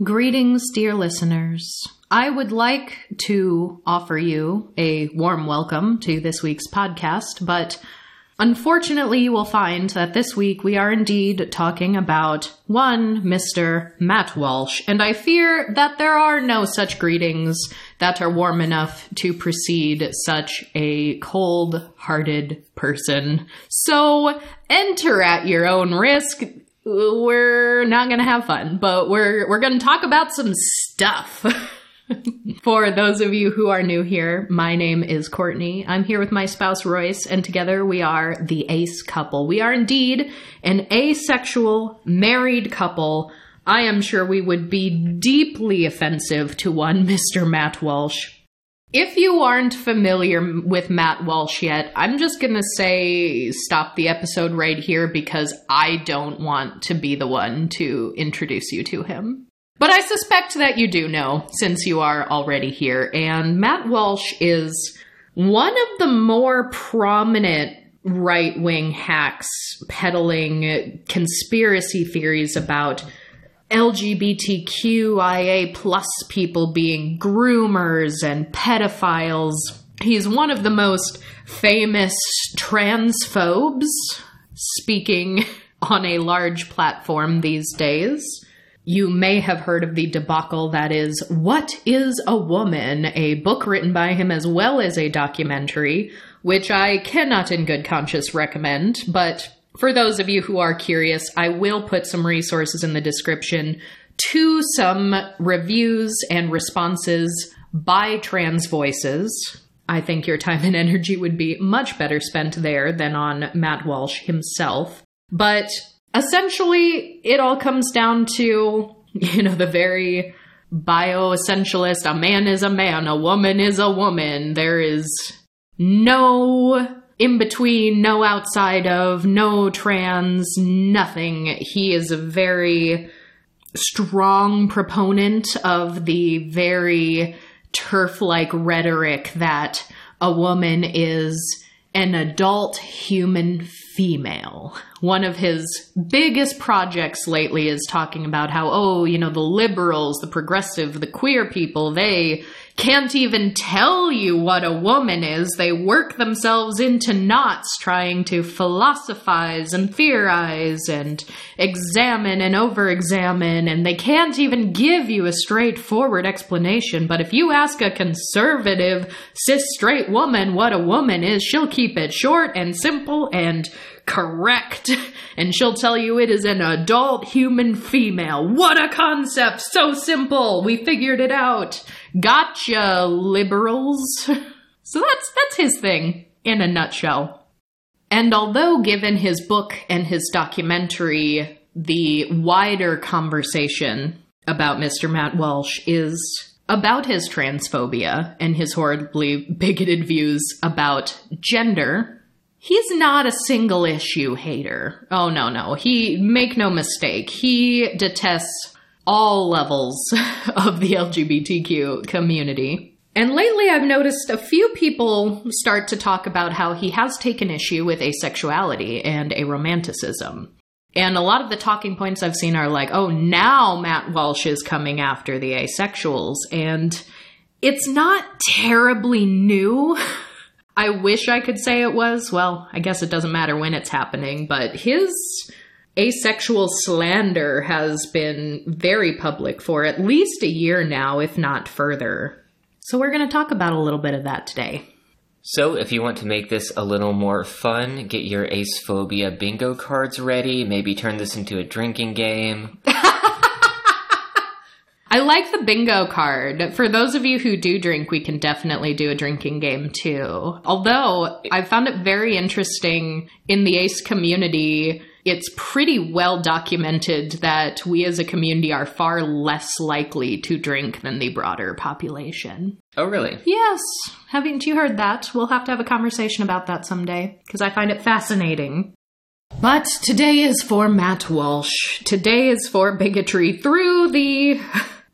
Greetings, dear listeners. I would like to offer you a warm welcome to this week's podcast, but unfortunately, you will find that this week we are indeed talking about one Mr. Matt Walsh, and I fear that there are no such greetings that are warm enough to precede such a cold hearted person. So enter at your own risk we're not going to have fun, but we're we're going to talk about some stuff. For those of you who are new here, my name is Courtney. I'm here with my spouse Royce, and together we are the ace couple. We are indeed an asexual married couple. I am sure we would be deeply offensive to one Mr. Matt Walsh. If you aren't familiar with Matt Walsh yet, I'm just going to say stop the episode right here because I don't want to be the one to introduce you to him. But I suspect that you do know since you are already here. And Matt Walsh is one of the more prominent right wing hacks peddling conspiracy theories about LGBTQIA plus people being groomers and pedophiles. He's one of the most famous transphobes speaking on a large platform these days. You may have heard of the debacle that is What is a Woman, a book written by him as well as a documentary, which I cannot in good conscience recommend, but for those of you who are curious, I will put some resources in the description to some reviews and responses by trans voices. I think your time and energy would be much better spent there than on Matt Walsh himself. But essentially, it all comes down to, you know, the very bioessentialist a man is a man, a woman is a woman. There is no in between, no outside of, no trans, nothing. He is a very strong proponent of the very turf like rhetoric that a woman is an adult human female. One of his biggest projects lately is talking about how, oh, you know, the liberals, the progressive, the queer people, they can't even tell you what a woman is. They work themselves into knots trying to philosophize and theorize and examine and over examine, and they can't even give you a straightforward explanation. But if you ask a conservative, cis straight woman what a woman is, she'll keep it short and simple and correct. And she'll tell you it is an adult human female. What a concept! So simple! We figured it out. Gotcha, liberals. so that's that's his thing in a nutshell. And although given his book and his documentary, the wider conversation about Mr. Matt Walsh is about his transphobia and his horribly bigoted views about gender, He's not a single issue hater. Oh no, no. He make no mistake. He detests all levels of the LGBTQ community. And lately I've noticed a few people start to talk about how he has taken issue with asexuality and aromanticism. And a lot of the talking points I've seen are like, oh, now Matt Walsh is coming after the asexuals. And it's not terribly new. I wish I could say it was. Well, I guess it doesn't matter when it's happening, but his asexual slander has been very public for at least a year now, if not further. So we're going to talk about a little bit of that today. So, if you want to make this a little more fun, get your ace phobia bingo cards ready, maybe turn this into a drinking game. I like the bingo card. For those of you who do drink, we can definitely do a drinking game too. Although I found it very interesting in the ACE community, it's pretty well documented that we as a community are far less likely to drink than the broader population. Oh, really? Yes. Haven't you heard that? We'll have to have a conversation about that someday because I find it fascinating. But today is for Matt Walsh. Today is for bigotry through the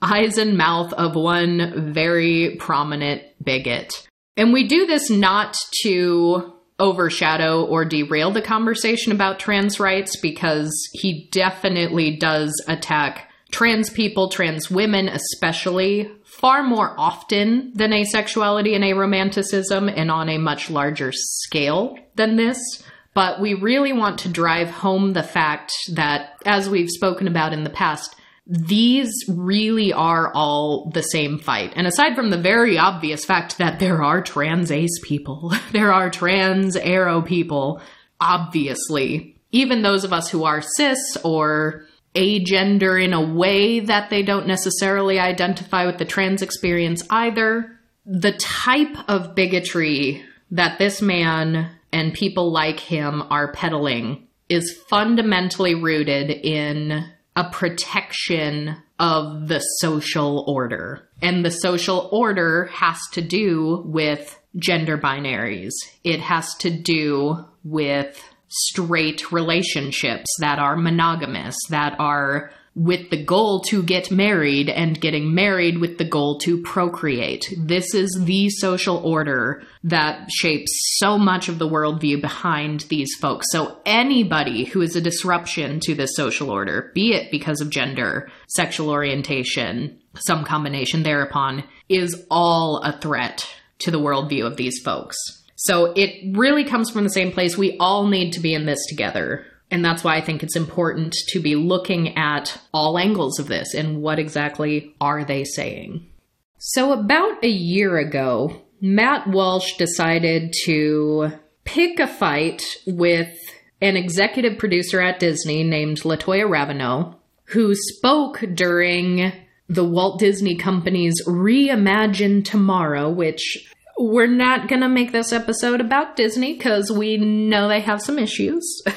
eyes and mouth of one very prominent bigot. And we do this not to overshadow or derail the conversation about trans rights because he definitely does attack trans people, trans women especially, far more often than asexuality and aromanticism and on a much larger scale than this. But we really want to drive home the fact that, as we've spoken about in the past, these really are all the same fight. And aside from the very obvious fact that there are trans ace people, there are trans aro people, obviously, even those of us who are cis or agender in a way that they don't necessarily identify with the trans experience either, the type of bigotry that this man and people like him are peddling is fundamentally rooted in a protection of the social order. And the social order has to do with gender binaries. It has to do with straight relationships that are monogamous, that are with the goal to get married and getting married with the goal to procreate. This is the social order that shapes so much of the worldview behind these folks. So anybody who is a disruption to this social order, be it because of gender, sexual orientation, some combination thereupon, is all a threat to the worldview of these folks. So it really comes from the same place. We all need to be in this together. And that's why I think it's important to be looking at all angles of this and what exactly are they saying. So, about a year ago, Matt Walsh decided to pick a fight with an executive producer at Disney named Latoya Raveneau, who spoke during the Walt Disney Company's Reimagine Tomorrow, which we're not going to make this episode about Disney because we know they have some issues.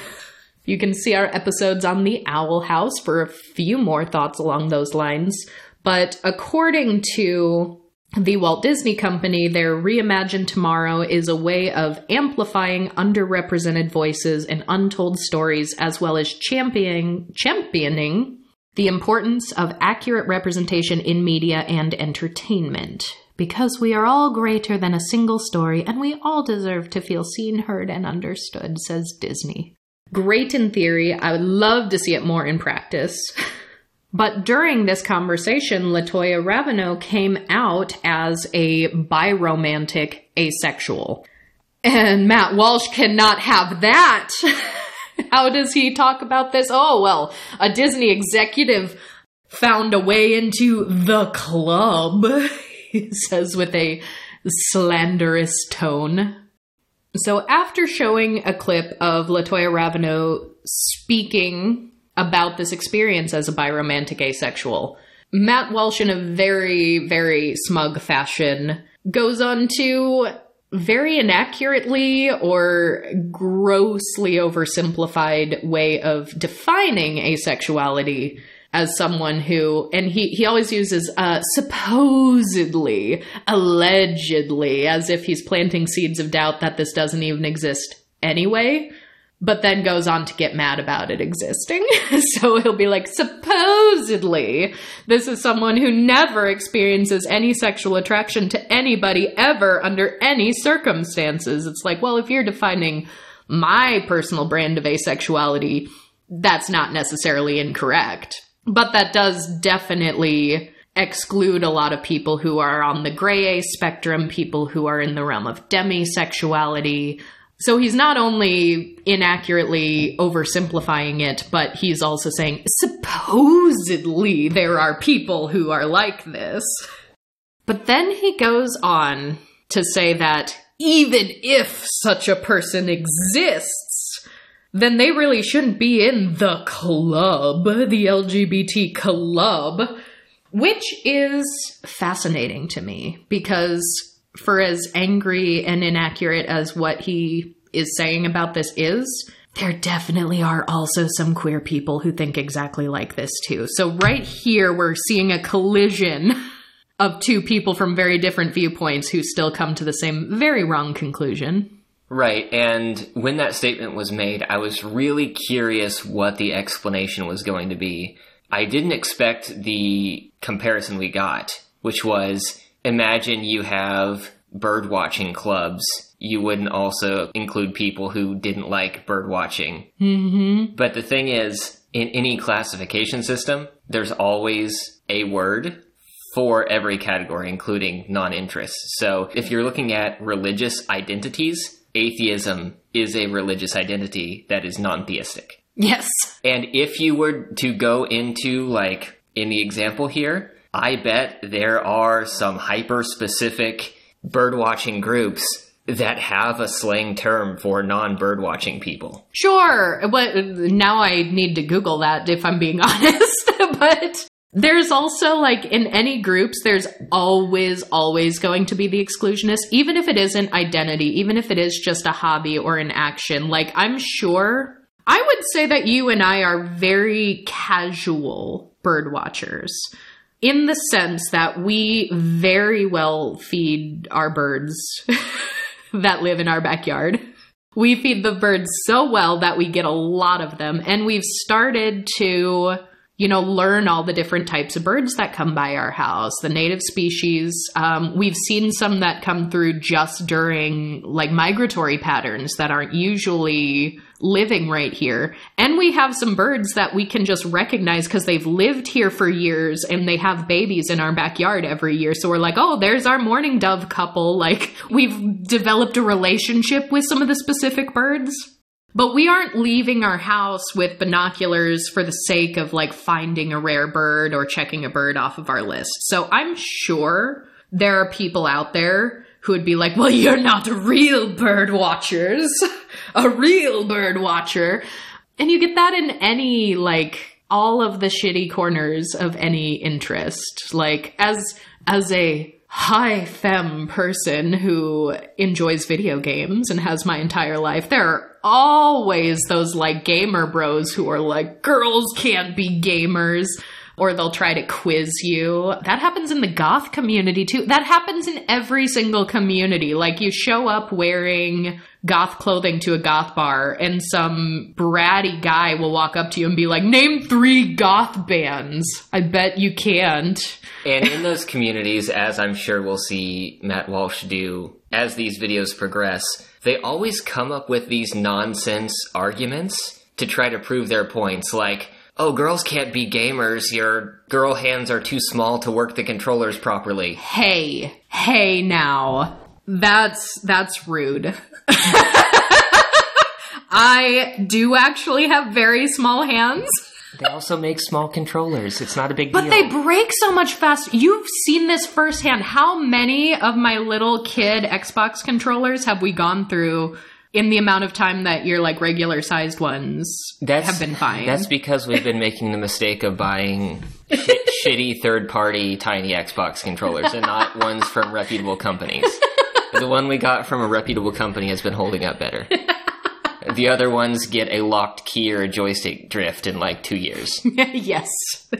You can see our episodes on the Owl House for a few more thoughts along those lines. But according to the Walt Disney Company, their Reimagine Tomorrow is a way of amplifying underrepresented voices and untold stories, as well as championing, championing the importance of accurate representation in media and entertainment. Because we are all greater than a single story, and we all deserve to feel seen, heard, and understood, says Disney. Great in theory. I would love to see it more in practice. But during this conversation, Latoya Raveneau came out as a biromantic asexual. And Matt Walsh cannot have that. How does he talk about this? Oh, well, a Disney executive found a way into the club, he says with a slanderous tone. So after showing a clip of Latoya Raveneau speaking about this experience as a biromantic asexual, Matt Walsh, in a very, very smug fashion, goes on to very inaccurately or grossly oversimplified way of defining asexuality as someone who, and he, he always uses uh, supposedly, allegedly, as if he's planting seeds of doubt that this doesn't even exist anyway, but then goes on to get mad about it existing. so he'll be like, supposedly, this is someone who never experiences any sexual attraction to anybody ever under any circumstances. It's like, well, if you're defining my personal brand of asexuality, that's not necessarily incorrect but that does definitely exclude a lot of people who are on the gray A spectrum, people who are in the realm of demisexuality. So he's not only inaccurately oversimplifying it, but he's also saying supposedly there are people who are like this. But then he goes on to say that even if such a person exists, then they really shouldn't be in the club, the LGBT club, which is fascinating to me because for as angry and inaccurate as what he is saying about this is, there definitely are also some queer people who think exactly like this too. So, right here, we're seeing a collision of two people from very different viewpoints who still come to the same very wrong conclusion. Right, and when that statement was made, I was really curious what the explanation was going to be. I didn't expect the comparison we got, which was imagine you have bird watching clubs. You wouldn't also include people who didn't like bird watching. Mm-hmm. But the thing is, in any classification system, there's always a word for every category, including non interests. So if you're looking at religious identities, atheism is a religious identity that is non theistic. Yes. And if you were to go into, like, in the example here, I bet there are some hyper specific birdwatching groups that have a slang term for non birdwatching people. Sure. But now I need to Google that if I'm being honest. but there's also like in any groups, there's always, always going to be the exclusionist, even if it isn't identity, even if it is just a hobby or an action. Like I'm sure I would say that you and I are very casual bird watchers in the sense that we very well feed our birds that live in our backyard. We feed the birds so well that we get a lot of them, and we've started to you know, learn all the different types of birds that come by our house, the native species. Um, we've seen some that come through just during like migratory patterns that aren't usually living right here. And we have some birds that we can just recognize because they've lived here for years and they have babies in our backyard every year. So we're like, oh, there's our mourning dove couple. Like we've developed a relationship with some of the specific birds. But we aren't leaving our house with binoculars for the sake of like finding a rare bird or checking a bird off of our list. So I'm sure there are people out there who would be like, well, you're not real bird watchers, a real bird watcher. And you get that in any, like, all of the shitty corners of any interest. Like, as, as a high femme person who enjoys video games and has my entire life, there are always those like gamer bros who are like, girls can't be gamers. Or they'll try to quiz you. That happens in the goth community too. That happens in every single community. Like you show up wearing goth clothing to a goth bar and some bratty guy will walk up to you and be like, name three goth bands. I bet you can't. And in those communities, as I'm sure we'll see Matt Walsh do as these videos progress, they always come up with these nonsense arguments to try to prove their points. Like, oh, girls can't be gamers. Your girl hands are too small to work the controllers properly. Hey, hey now. That's that's rude. I do actually have very small hands. They also make small controllers. It's not a big but deal. they break so much faster. You've seen this firsthand. How many of my little kid Xbox controllers have we gone through in the amount of time that your like regular sized ones that's, have been fine? That's because we've been making the mistake of buying sh- shitty third party tiny Xbox controllers and not ones from reputable companies. the one we got from a reputable company has been holding up better. The other ones get a locked key or a joystick drift in like two years. yes,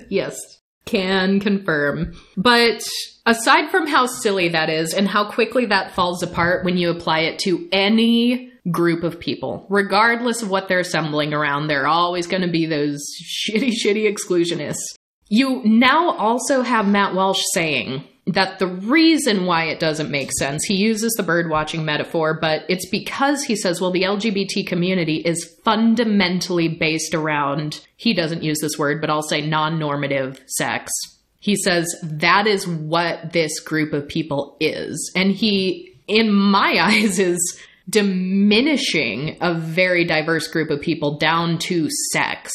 yes. Can confirm. But aside from how silly that is and how quickly that falls apart when you apply it to any group of people, regardless of what they're assembling around, there are always going to be those shitty, shitty exclusionists. You now also have Matt Walsh saying, that the reason why it doesn't make sense, he uses the bird watching metaphor, but it's because he says, well, the LGBT community is fundamentally based around, he doesn't use this word, but I'll say non normative sex. He says that is what this group of people is. And he, in my eyes, is diminishing a very diverse group of people down to sex.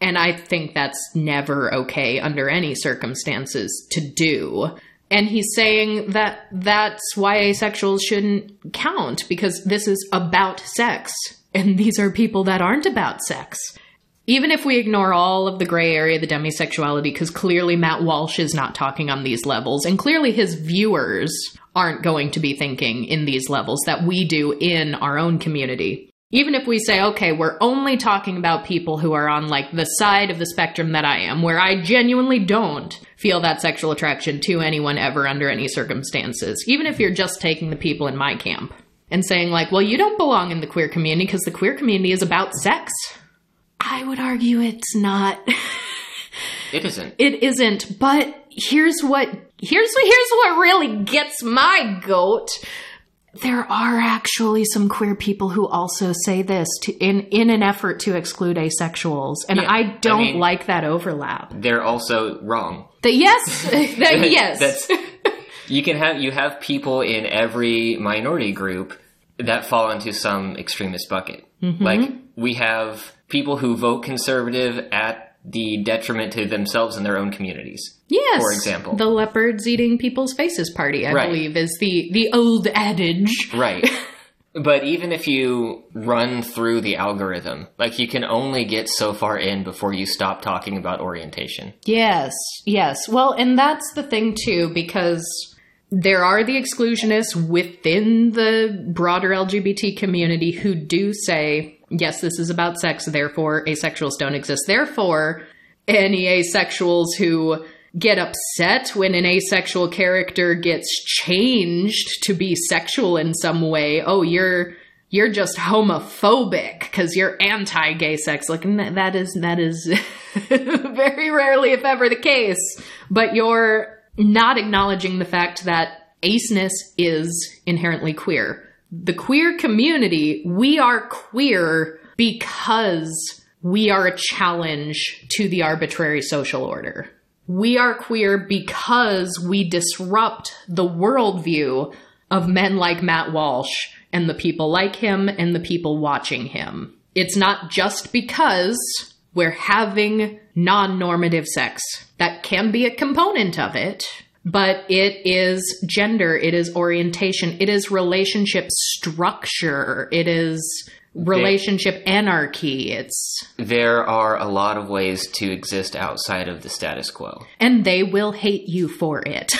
And I think that's never okay under any circumstances to do. And he's saying that that's why asexuals shouldn't count because this is about sex. And these are people that aren't about sex. Even if we ignore all of the gray area the demisexuality because clearly matt walsh is not talking on these levels and clearly his viewers aren't going to be thinking in these levels that we do in our own community even if we say, okay, we're only talking about people who are on like the side of the spectrum that I am, where I genuinely don't feel that sexual attraction to anyone ever under any circumstances, even if you're just taking the people in my camp and saying, like, well, you don't belong in the queer community because the queer community is about sex. I would argue it's not. it isn't. It isn't. But here's what here's here's what really gets my goat there are actually some queer people who also say this to, in in an effort to exclude asexuals, and Yeah, I I don't mean- like that overlap. They're also wrong. The, yes, that, yes, That's you can have you have people in every minority group that fall into some extremist bucket. Mm-hmm. Like we have people who vote conservative at the detriment to themselves and their own communities. yes. for example. the leopards eating people's faces party, I Right. believe, is the the old adage. Right. but even if you run through the algorithm, like you can only get so far in before you stop talking about orientation. Yes, yes. Well, and that's the thing too, because there are the exclusionists within the broader LGBT community who do say, yes, this is about sex, therefore asexuals don't exist. Therefore, any asexuals who get upset when an asexual character gets changed to be sexual in some way, oh, you're you're just homophobic because you're anti-gay sex. Like that is that is very rarely, if ever, the case. But you're not acknowledging the fact that aceness is inherently queer. The queer community, we are queer because we are a challenge to the arbitrary social order. We are queer because we disrupt the worldview of men like Matt Walsh and the people like him and the people watching him. It's not just because we're having non normative sex. That can be a component of it, but it is gender, it is orientation, it is relationship structure, it is relationship anarchy. It's There are a lot of ways to exist outside of the status quo. and they will hate you for it.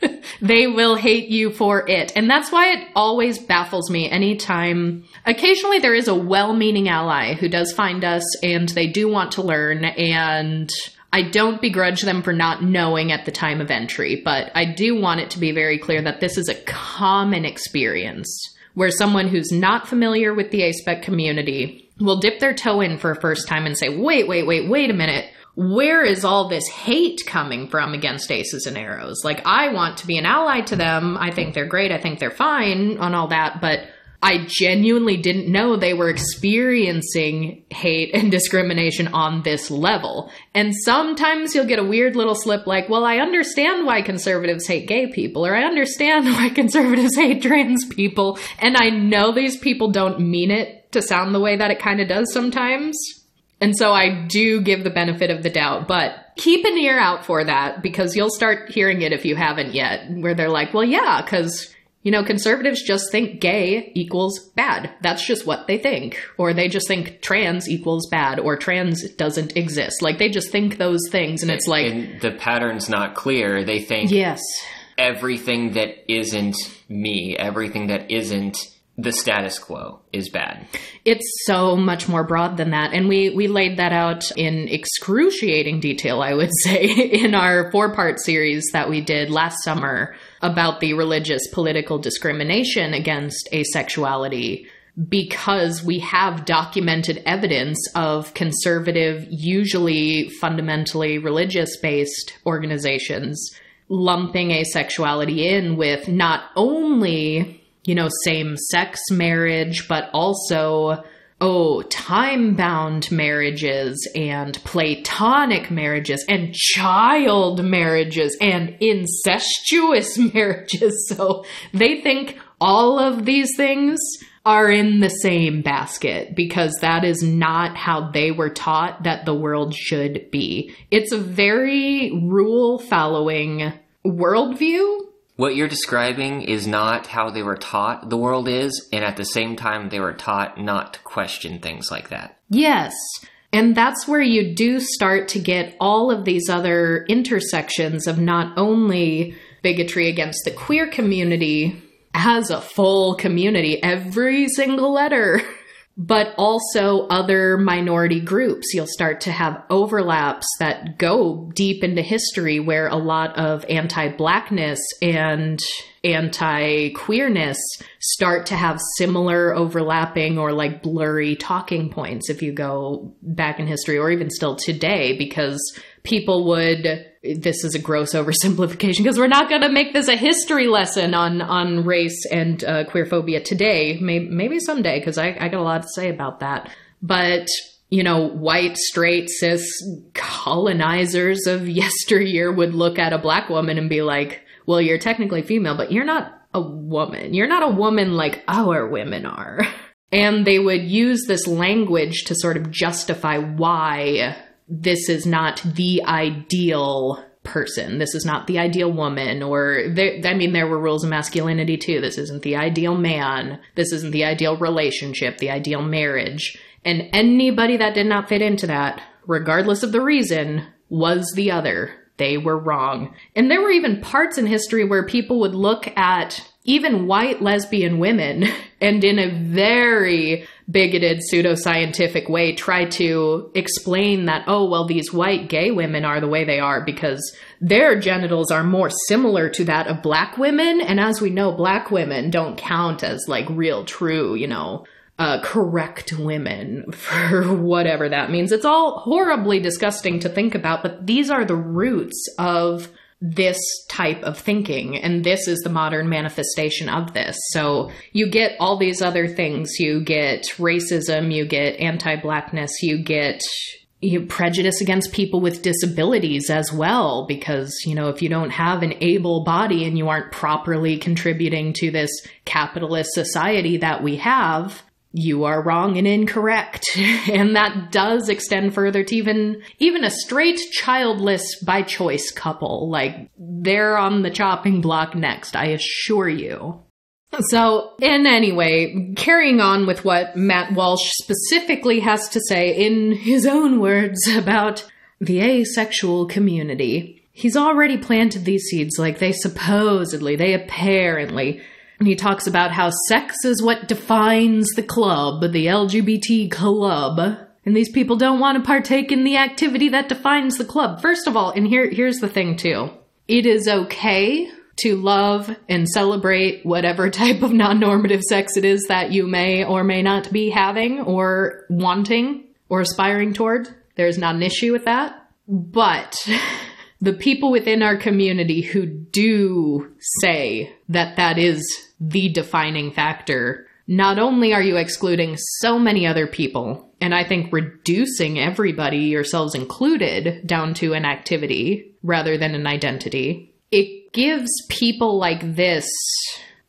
they will hate you for it. And that's why it always baffles me anytime. Occasionally, there is a well meaning ally who does find us and they do want to learn. And I don't begrudge them for not knowing at the time of entry, but I do want it to be very clear that this is a common experience where someone who's not familiar with the ASPEC community will dip their toe in for a first time and say, wait, wait, wait, wait a minute. Where is all this hate coming from against aces and aros? Like, I want to be an ally to them. I think they're great. I think they're fine on all that. But I genuinely didn't know they were experiencing hate and discrimination on this level. And sometimes you'll get a weird little slip like, well, I understand why conservatives hate gay people, or I understand why conservatives hate trans people. And I know these people don't mean it to sound the way that it kind of does sometimes. And so I do give the benefit of the doubt, but keep an ear out for that because you'll start hearing it if you haven't yet, where they're like, well, yeah, because, you know, conservatives just think gay equals bad. That's just what they think. Or they just think trans equals bad or trans doesn't exist. Like they just think those things. And it's like, and the pattern's not clear. They think yes, everything that isn't me, everything that isn't the status quo is bad. It's so much more broad than that. And we, we laid that out in excruciating detail, I would say, in our four part series that we did last summer about the religious political discrimination against asexuality. Because we have documented evidence of conservative, usually fundamentally religious based organizations lumping asexuality in with not only you know, same sex marriage, but also, oh, time bound marriages and platonic marriages and child marriages and incestuous marriages. So they think all of these things are in the same basket because that is not how they were taught that the world should be. It's a very rule following worldview What you're describing is not how they were taught the world is, and at the same time, they were taught not to question things like that. Yes. And that's where you do start to get all of these other intersections of not only bigotry against the queer community as a full community, every single letter, but also other minority groups. You'll start to have overlaps that go deep into history where a lot of anti blackness and anti queerness start to have similar overlapping or like blurry talking points if you go back in history or even still today because people would this is a gross oversimplification because we're not going to make this a history lesson on on race and uh, queerphobia today. Maybe, maybe someday because I, I got a lot to say about that. But you know, white, straight, cis colonizers of yesteryear would look at a black woman and be like, "Well, you're technically female, but you're not a woman. You're not a woman like our women are." And they would use this language to sort of justify why this is not the ideal person. This is not the ideal woman, or there, I mean, there were rules of masculinity too. This isn't the ideal man. This isn't the ideal relationship, the ideal marriage. And anybody that did not fit into that, regardless of the reason, was the other. They were wrong. And there were even parts in history where people would look at even white lesbian women and in a very bigoted pseudoscientific way try to explain that oh well these white gay women are the way they are because their genitals are more similar to that of black women and as we know black women don't count as like real true you know uh, correct women for whatever that means. It's all horribly disgusting to think about but these are the roots of this type of thinking and this is the modern manifestation of this. So you get all these other things. You get racism you get anti-blackness you get you prejudice against people with disabilities as well because you know if you don't have an able body and you aren't properly contributing to this capitalist society that we have you are wrong and incorrect. And that does extend further to even even a straight childless by choice couple. Like they're on the chopping block next i assure you. So in any way carrying on with what matt walsh specifically has to say in his own words about the asexual community he's already planted these seeds like they supposedly they apparently and he talks about how sex is what defines the club, the LGBT club. And these people don't want to partake in the activity that defines the club. First of all, and here here's the thing too. It is okay to love and celebrate whatever type of non-normative sex it is that you may or may not be having or wanting or aspiring toward. There's not an issue with that. But the people within our community who do say that that is the defining factor, not only are you excluding so many other people, and I think reducing everybody, yourselves included, down to an activity rather than an identity, it gives people like this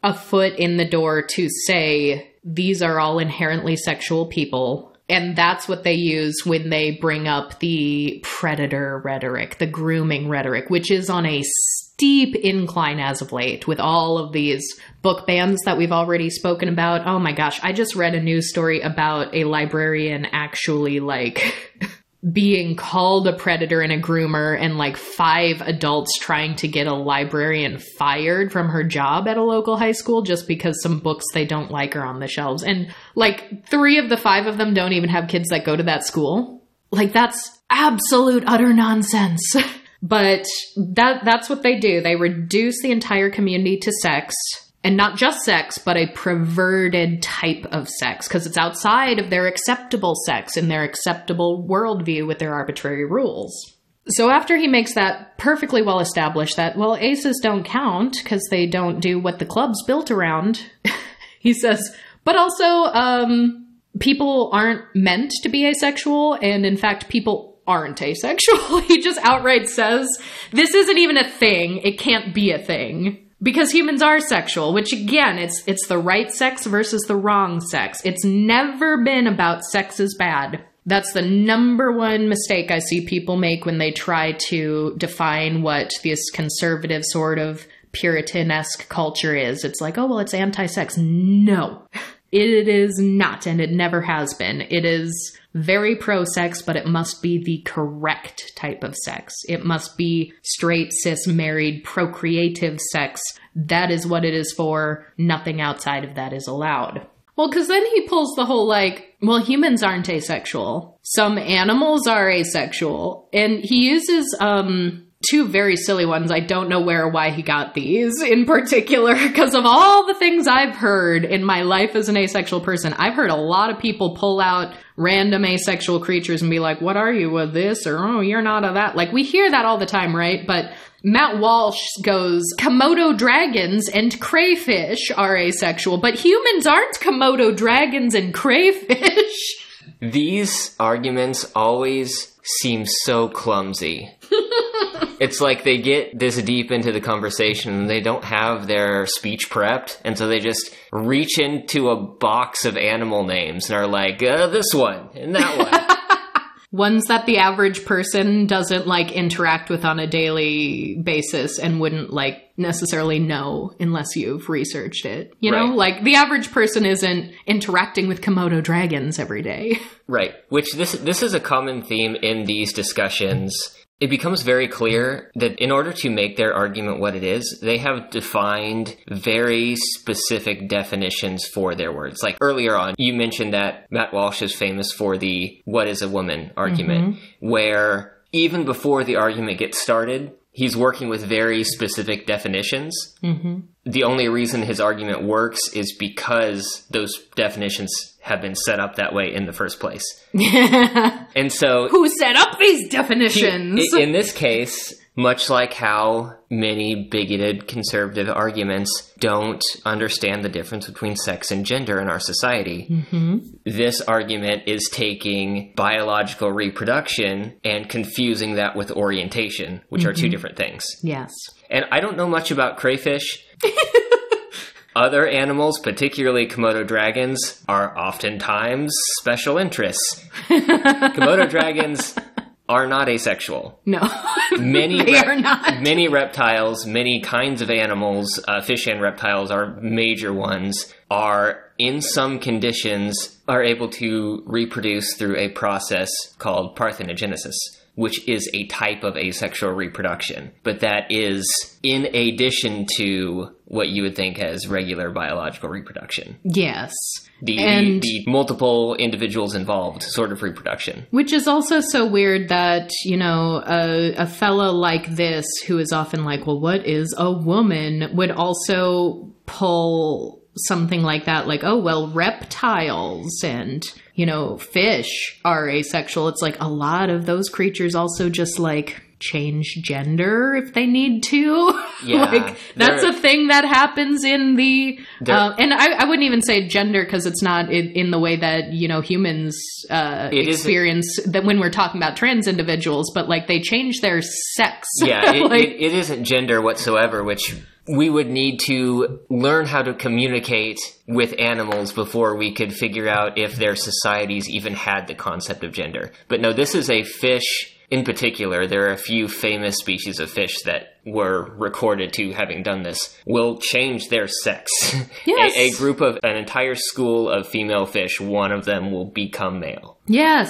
a foot in the door to say these are all inherently sexual people and that's what they use when they bring up the predator rhetoric, the grooming rhetoric, which is on a steep incline as of late with all of these book bans that we've already spoken about. Oh my gosh, I just read a news story about a librarian actually like being called a predator and a groomer and like five adults trying to get a librarian fired from her job at a local high school just because some books they don't like are on the shelves. And like three of the five of them don't even have kids that go to that school. Like that's absolute utter nonsense. But that that's what they do. They reduce the entire community to sex and not just sex, but a perverted type of sex, because it's outside of their acceptable sex in their acceptable worldview with their arbitrary rules. So after he makes that perfectly well established that, well, aces don't count because they don't do what the club's built around, he says, but also, um, people aren't meant to be asexual, and in fact, people aren't asexual. he just outright says, this isn't even a thing. It can't be a thing because humans are sexual which again it's it's the right sex versus the wrong sex. It's never been about sex is bad. That's the number one mistake i see people make when they try to define what this conservative sort of puritan-esque culture is. It's like oh well it's anti-sex. No. It is not and it never has been. It is very pro sex, but it must be the correct type of sex. It must be straight, cis, married, procreative sex. That is what it is for. Nothing outside of that is allowed. Well, because then he pulls the whole like, well, humans aren't asexual. Some animals are asexual. And he uses um, two very silly ones. I don't know where or why he got these in particular because of all the things I've heard in my life as an asexual person. I've heard a lot of people pull out random asexual creatures and be like, what are you with this? Or, oh, you're not of that. Like we hear that all the time, right? But Matt Walsh goes, Komodo dragons and crayfish are asexual, but humans aren't Komodo dragons and crayfish. These arguments always seem so clumsy. it's like they get this deep into the conversation and they don't have their speech prepped, and so they just reach into a box of animal names and are like, uh, this one and that one. Ones that the average person doesn't like interact with on a daily basis and wouldn't like necessarily know unless you've researched it. You know, Right. like the average person isn't interacting with Komodo dragons every day. Right. Which this this is a common theme in these discussions. It becomes very clear that in order to make their argument what it is, they have defined very specific definitions for their words. Like earlier on, you mentioned that Matt Walsh is famous for the what is a woman argument, mm-hmm. where even before the argument gets started, he's working with very specific definitions. Mm-hmm. The only reason his argument works is because those definitions have been set up that way in the first place. and so Who set up these definitions? I- in this case, much like how many bigoted conservative arguments don't understand the difference between sex and gender in our society, mm-hmm. this argument is taking biological reproduction and confusing that with orientation, which are two mm-hmm. different things. yes. And I don't know much about crayfish. Other animals, particularly Komodo dragons, are oftentimes special interests. Komodo dragons are not asexual. No. Many They are not. Many reptiles, many kinds of animals, uh, fish and reptiles are major ones. Are in some conditions are able to reproduce through a process called parthenogenesis, which is a type of asexual reproduction. But that is in addition to what you would think as regular biological reproduction. yes. The, And- the, the multiple individuals involved sort of reproduction. Which is also so weird that, you know, a, a fellow like this, who is often like, well, what is a woman, would also pull something like that, like, oh, well, reptiles and, you know, fish are asexual. It's like a lot of those creatures also just like change gender if they need to. Yeah, like that's a thing that happens in the uh, and I, I wouldn't even say gender because it's not in, in the way that you know humans uh, isn't- experience that when we're talking about trans individuals, but like they change their sex. Yeah, it, like, it, it isn't gender whatsoever, which we would need to learn how to communicate with animals before we could figure out if their societies even had the concept of gender. But no, this is a fish in particular. There are a few famous species of fish that were recorded to having done this, will change their sex. Yes. a, a group of an entire school of female fish, one of them will become male. Yes.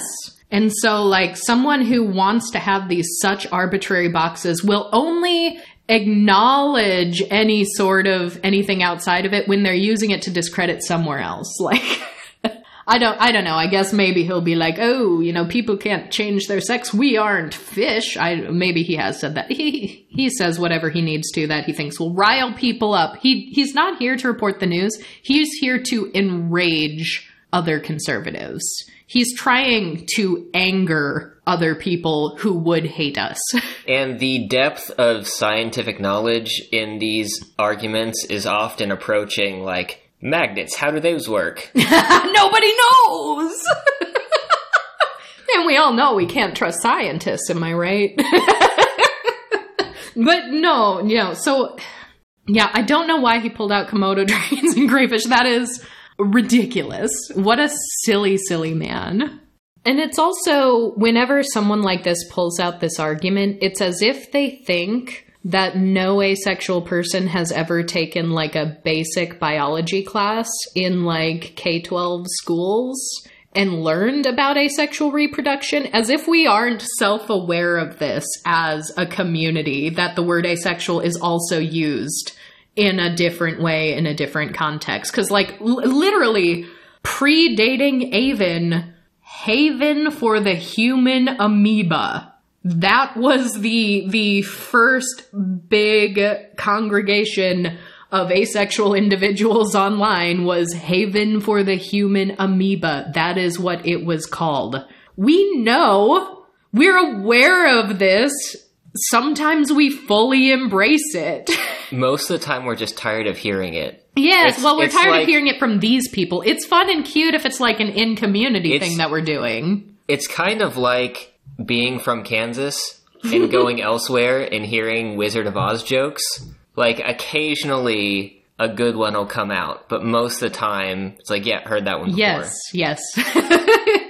And so, like, someone who wants to have these such arbitrary boxes will only acknowledge any sort of anything outside of it when they're using it to discredit somewhere else. Like, I don't, I don't know. I guess maybe he'll be like, oh, you know, people can't change their sex. We aren't fish. I maybe he has said that. He he says whatever he needs to that he thinks will rile people up. He he's not here to report the news. He's here to enrage other conservatives. He's trying to anger other people who would hate us. And the depth of scientific knowledge in these arguments is often approaching like magnets. How do those work? Nobody knows. and we all know we can't trust scientists, am I right? but no, you know, so yeah, I don't know why he pulled out Komodo dragons and crayfish. That is ridiculous. What a silly, silly man. And it's also whenever someone like this pulls out this argument, it's as if they think that no asexual person has ever taken like a basic biology class in like K 12 schools and learned about asexual reproduction, as if we aren't self aware of this as a community, that the word asexual is also used in a different way in a different context. Because, like, l- literally, predating AVEN, Haven for the human amoeba That was the the first big congregation of asexual individuals online was Haven for the Human Amoeba. That is what it was called. We know, we're aware of this. Sometimes we fully embrace it. Most of the time, we're just tired of hearing it. Yes, It's- well, we're tired like- of hearing it from these people. It's fun and cute if it's like an in community thing that we're doing. It's kind of like being from Kansas and going elsewhere and hearing Wizard of Oz jokes. Like, occasionally a good one will come out, but most of the time, it's like, yeah, heard that one before. Yes, yes.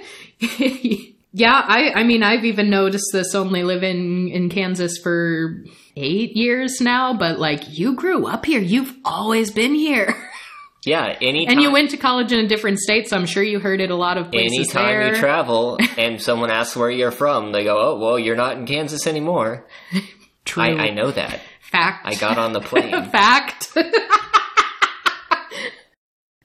yeah, I I mean I've even noticed this only living in Kansas for 8 years now, but like you grew up here, you've always been here. Yeah, anytime, And you went to college in a different state, so I'm sure you heard it a lot of places anytime there. you travel and someone asks where you're from, they go, oh, well, you're not in Kansas anymore. True. I, I know that. Fact. I got on the plane. Fact.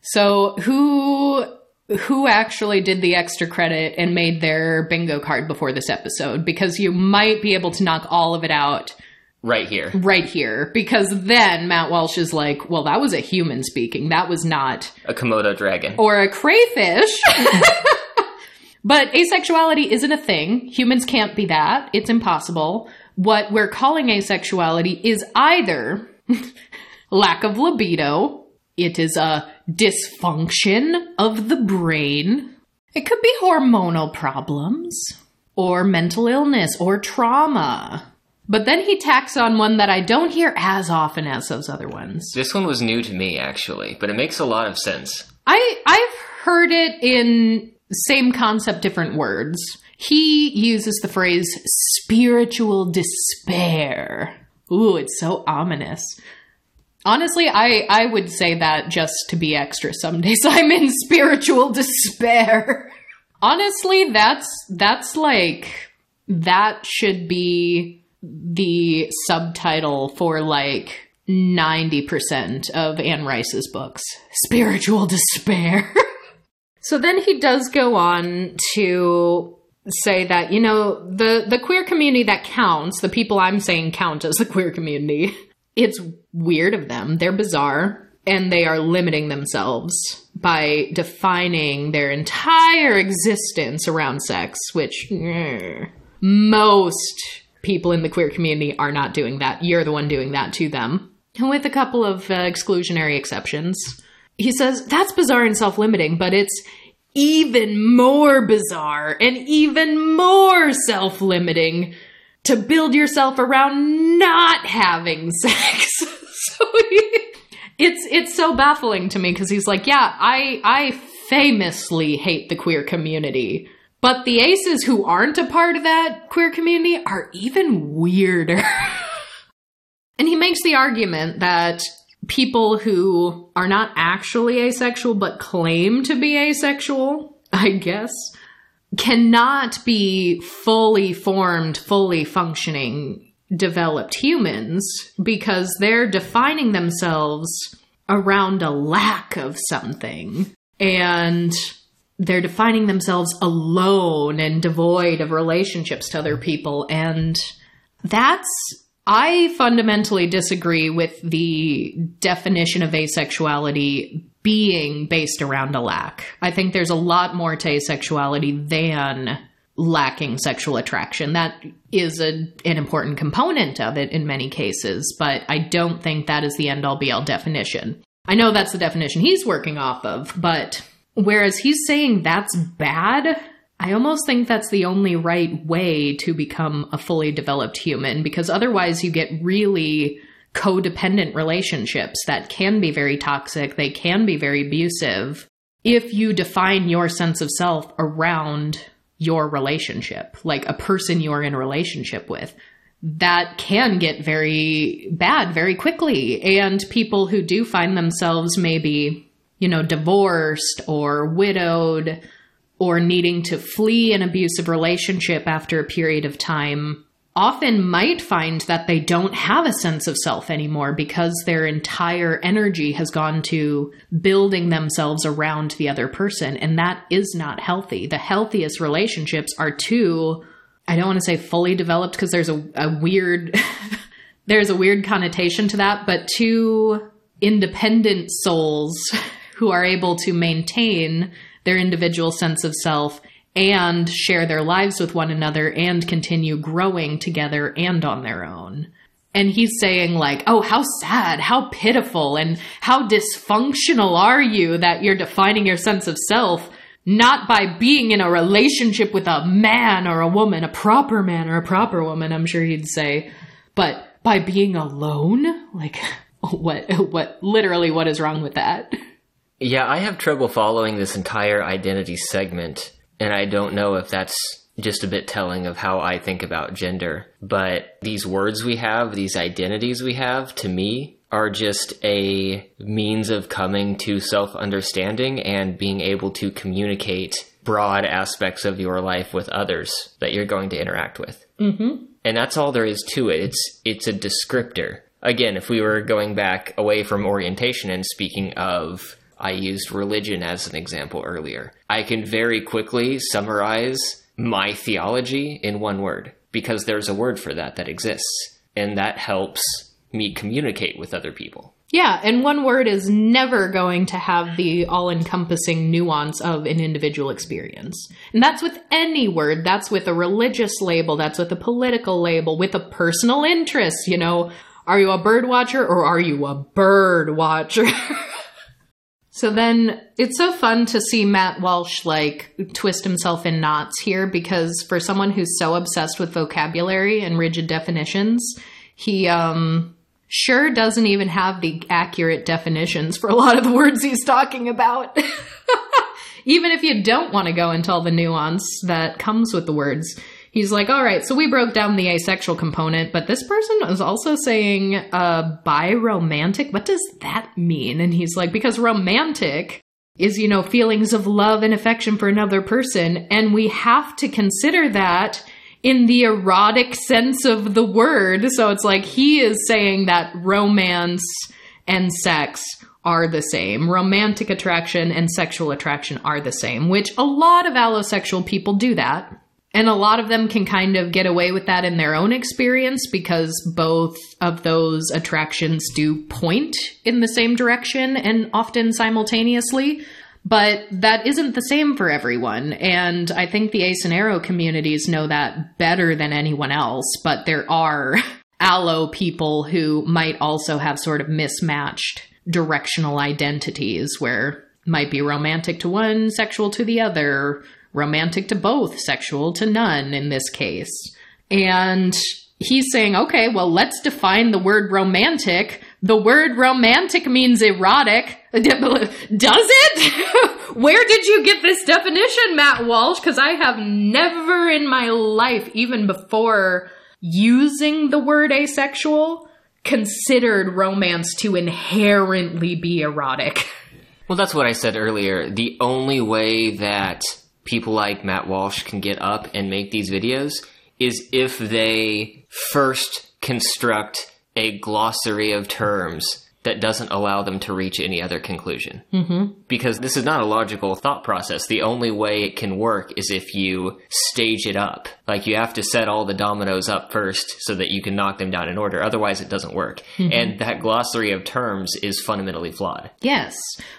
so who who actually did the extra credit and made their bingo card before this episode? Because you might be able to knock all of it out right here. right here. Because then Matt Walsh is like, well, that was a human speaking. That was not A Komodo dragon. or a crayfish. but asexuality isn't a thing. Humans can't be that. It's impossible. What we're calling asexuality is either lack of libido, it is a dysfunction of the brain, it could be hormonal problems, or mental illness, or trauma. But then he tacks on one that I don't hear as often as those other ones. This one was new to me, actually, but it makes a lot of sense. I I've heard it in same concept, different words. He uses the phrase spiritual despair. Ooh, it's so ominous. Honestly, I, I would say that just to be extra some days. I'm in spiritual despair. Honestly, that's that's like that should be the subtitle for like 90% of Anne Rice's books. Spiritual despair. so then he does go on to say that, you know, the the queer community that counts, the people I'm saying count as the queer community, it's weird of them. They're bizarre and they are limiting themselves by defining their entire existence around sex, which eh, most people in the queer community are not doing that. You're the one doing that to them. With a couple of uh, exclusionary exceptions. He says that's bizarre and self limiting, but it's even more bizarre and even more self limiting to build yourself around not having sex. so he, it's it's so baffling to me because he's like, yeah, I I famously hate the queer community. But the aces who aren't a part of that queer community are even weirder. and he makes the argument that people who are not actually asexual but claim to be asexual, I guess, cannot be fully formed, fully functioning, developed humans because they're defining themselves around a lack of something. And they're defining themselves alone and devoid of relationships to other people. And that's, I fundamentally disagree with the definition of asexuality being based around a lack. I think there's a lot more to asexuality than lacking sexual attraction. That is a, an important component of it in many cases, but I don't think that is the end all be all definition. I know that's the definition he's working off of, but whereas he's saying that's bad, I almost think that's the only right way to become a fully developed human because otherwise you get really codependent relationships that can be very toxic, they can be very abusive if you define your sense of self around your relationship, like a person you're in a relationship with. That can get very bad very quickly. And people who do find themselves maybe, you know, divorced or widowed or needing to flee an abusive relationship after a period of time often might find that they don't have a sense of self anymore because their entire energy has gone to building themselves around the other person. And that is not healthy. The healthiest relationships are two I don't want to say fully developed because there's a, a weird there's a weird connotation to that, but two independent souls who are able to maintain their individual sense of self and share their lives with one another and continue growing together and on their own. And he's saying, like, oh, how sad, how pitiful, and how dysfunctional are you that you're defining your sense of self not by being in a relationship with a man or a woman, a proper man or a proper woman, I'm sure he'd say, but by being alone? Like, what, what, literally, what is wrong with that? Yeah, I have trouble following this entire identity segment, and I don't know if that's just a bit telling of how I think about gender. But these words we have, these identities we have, to me, are just a means of coming to self understanding and being able to communicate broad aspects of your life with others that you're going to interact with. Mm-hmm. And that's all there is to it. It's it's a descriptor. Again, if we were going back away from orientation and speaking of I used religion as an example earlier. I can very quickly summarize my theology in one word because there's a word for that that exists. And that helps me communicate with other people. Yeah, and one word is never going to have the all encompassing nuance of an individual experience. And that's with any word. That's with a religious label, that's with a political label, with a personal interest. You know, are you a bird watcher or are you a bird watcher? so then it's so fun to see Matt Walsh like twist himself in knots here because for someone who's so obsessed with vocabulary and rigid definitions, he um sure doesn't even have the accurate definitions for a lot of the words he's talking about. even if you don't want to go into all the nuance that comes with the words, he's like, all right, so we broke down the asexual component, but this person is also saying uh, biromantic. What does that mean? And he's like, because romantic is, you know, feelings of love and affection for another person. And we have to consider that in the erotic sense of the word. So it's like he is saying that romance and sex are the same. Romantic attraction and sexual attraction are the same, which a lot of allosexual people do that. And a lot of them can kind of get away with that in their own experience because both of those attractions do point in the same direction and often simultaneously. But that isn't the same for everyone. And I think the ace and aro communities know that better than anyone else. But there are allo people who might also have sort of mismatched directional identities where might be romantic to one, sexual to the other, romantic to both, sexual to none in this case. And he's saying, okay, well, let's define the word romantic. The word romantic means erotic. Does it? Where did you get this definition, Matt Walsh? Because I have never in my life, even before using the word asexual, considered romance to inherently be erotic. Well, that's what I said earlier. The only way that people like Matt Walsh can get up and make these videos is if they first construct a glossary of terms that doesn't allow them to reach any other conclusion. Mm-hmm. Because this is not a logical thought process. The only way it can work is if you stage it up. Like you have to set all the dominoes up first so that you can knock them down in order. Otherwise, it doesn't work. Mm-hmm. And that glossary of terms is fundamentally flawed. Yes.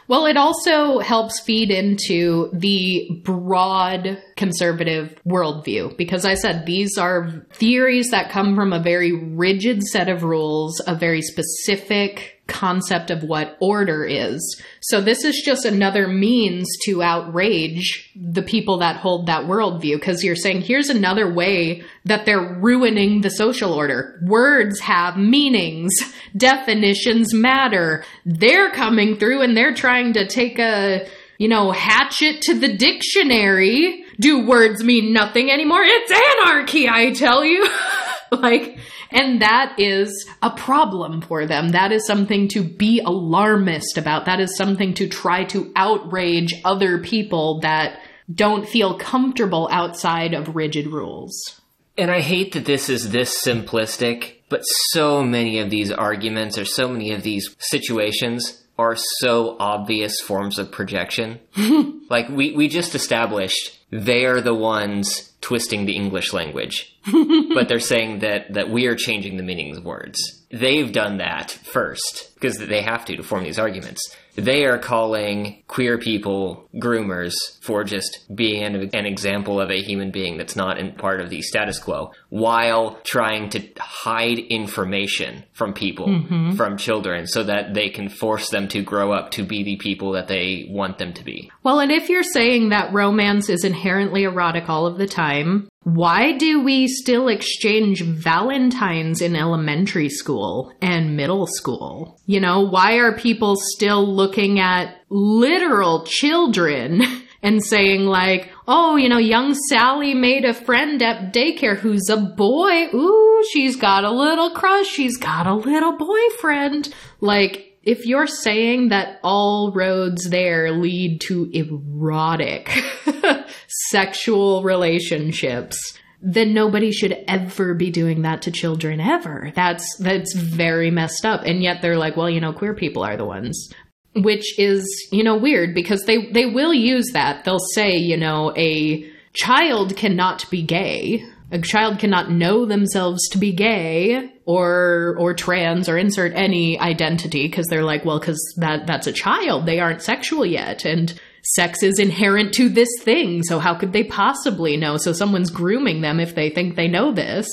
Well, it also helps feed into the broad conservative worldview because I said these are theories that come from a very rigid set of rules, a very specific concept of what order is. So this is just another means to outrage the people that hold that worldview because you're saying here's another way that they're ruining the social order. Words have meanings, definitions matter. They're coming through and they're trying to take a, you know, hatchet to the dictionary. Do words mean nothing anymore? It's anarchy, I tell you. like, and that is a problem for them. That is something to be alarmist about. That is something to try to outrage other people that don't feel comfortable outside of rigid rules. And I hate that this is this simplistic, but so many of these arguments or so many of these situations are so obvious forms of projection. Like we we just established they are the ones twisting the English language. but they're saying that that we are changing the meanings of words. They've done that first because they have to to form these arguments. They are calling queer people groomers for just being an, an example of a human being that's not in part of the status quo while trying to hide information from people, mm-hmm. from children, so that they can force them to grow up to be the people that they want them to be. Well, and if you're saying that romance is inherently erotic all of the time, why do we still exchange Valentines in elementary school and middle school? You know, why are people still looking at literal children and saying, like, oh, you know, young Sally made a friend at daycare who's a boy. Ooh, she's got a little crush. She's got a little boyfriend. Like, if you're saying that all roads there lead to erotic sexual relationships, then nobody should ever be doing that to children ever. That's that's very messed up. And yet they're like, well, you know, queer people are the ones. Which is, you know, weird because they they will use that. They'll say, you know, a child cannot be gay. A child cannot know themselves to be gay or or trans or insert any identity because they're like, well, because that that's a child. They aren't sexual yet, and sex is inherent to this thing. So how could they possibly know? So someone's grooming them if they think they know this.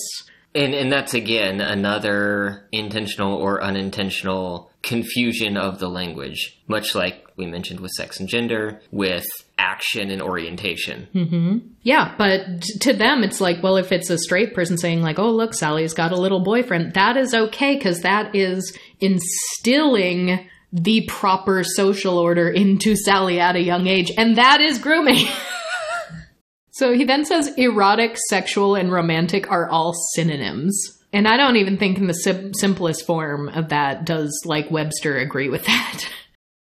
And and that's again another intentional or unintentional confusion of the language, much like we mentioned with sex and gender, with action and orientation. Mm-hmm. Yeah, but to them, it's like, well, if it's a straight person saying, like, oh, look, Sally's got a little boyfriend, that is okay because that is instilling the proper social order into Sally at a young age, and that is grooming. so he then says erotic, sexual, and romantic are all synonyms. And I don't even think in the sim- simplest form of that does like Webster agree with that.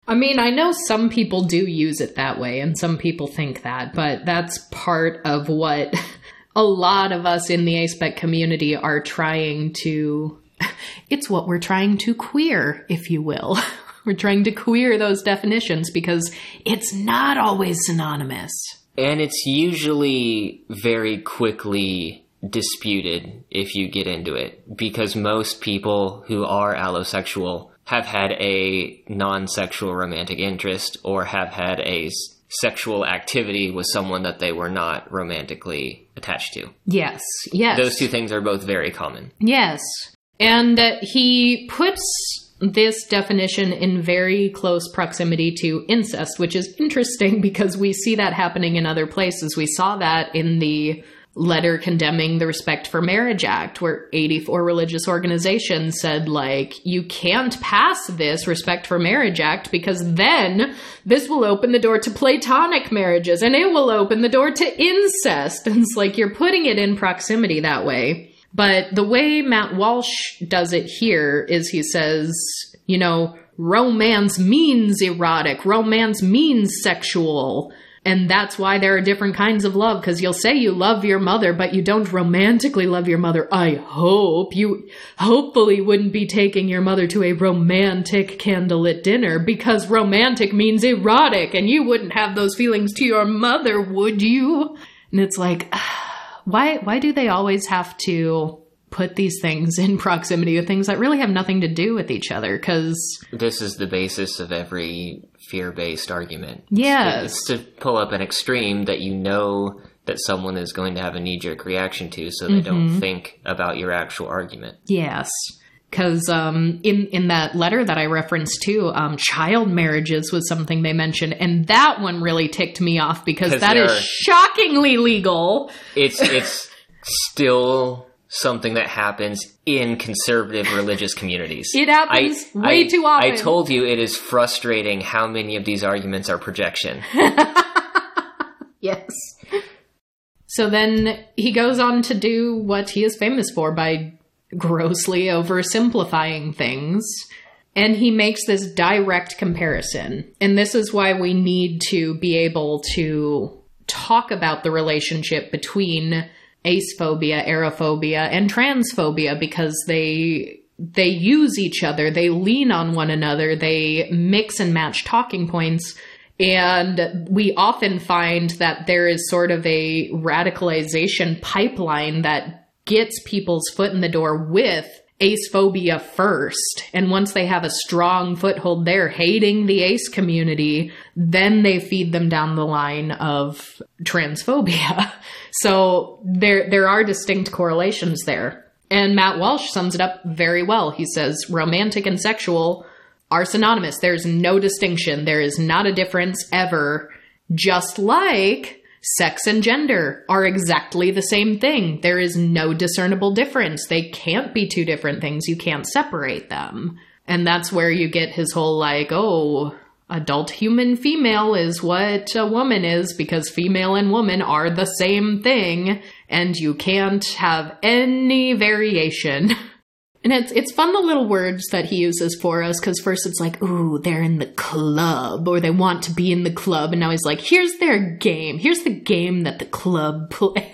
I mean, I know some people do use it that way, and some people think that, but that's part of what a lot of us in the ASPEC community are trying to. It's what we're trying to queer, if you will. We're trying to queer those definitions because it's not always synonymous. And it's usually very quickly disputed if you get into it, because most people who are allosexual have had a non sexual romantic interest or have had a sexual activity with someone that they were not romantically attached to. Yes, yes. Those two things are both very common. Yes. And uh, he puts this definition in very close proximity to incest, which is interesting because we see that happening in other places. We saw that in the letter condemning the Respect for Marriage Act, where 84 religious organizations said, like, you can't pass this Respect for Marriage Act because then this will open the door to platonic marriages and it will open the door to incest. And it's like you're putting it in proximity that way. But the way Matt Walsh does it here is he says, you know, romance means erotic, romance means sexual. And that's why there are different kinds of love, because you'll say you love your mother, but you don't romantically love your mother. I hope you hopefully wouldn't be taking your mother to a romantic candlelit dinner, because romantic means erotic, and you wouldn't have those feelings to your mother, would you? And it's like, ah. Why why do they always have to put these things in proximity with things that really have nothing to do with each other because This is the basis of every fear based argument. yes It's to pull up an extreme that you know that someone is going to have a knee jerk reaction to so they don't mm-hmm. think about your actual argument. yes because um, in in that letter that I referenced too, um, child marriages was something they mentioned, and that one really ticked me off because that is shockingly legal. It's it's still something that happens in conservative religious communities. It happens way too often. I told you it is frustrating how many of these arguments are projection. Yes. So then he goes on to do what he is famous for by grossly oversimplifying things. And he makes this direct comparison. And this is why we need to be able to talk about the relationship between acephobia, arophobia, and transphobia because they they use each other, they lean on one another, they mix and match talking points And we often find that there is sort of a radicalization pipeline that gets people's foot in the door with ace phobia first. And once they have a strong foothold there, hating the ace community, then they feed them down the line of transphobia. So there, there are distinct correlations there. And Matt Walsh sums it up very well. He says romantic and sexual are synonymous. There's no distinction. There is not a difference ever. Just like sex and gender are exactly the same thing. There is no discernible difference. They can't be two different things. You can't separate them. And that's where you get his whole like, oh, adult human female is what a woman is because female and woman are the same thing and you can't have any variation. And it's it's fun the little words that he uses for us because first it's like, ooh, they're in the club or they want to be in the club, and now he's like, here's their game, here's the game that the club plays.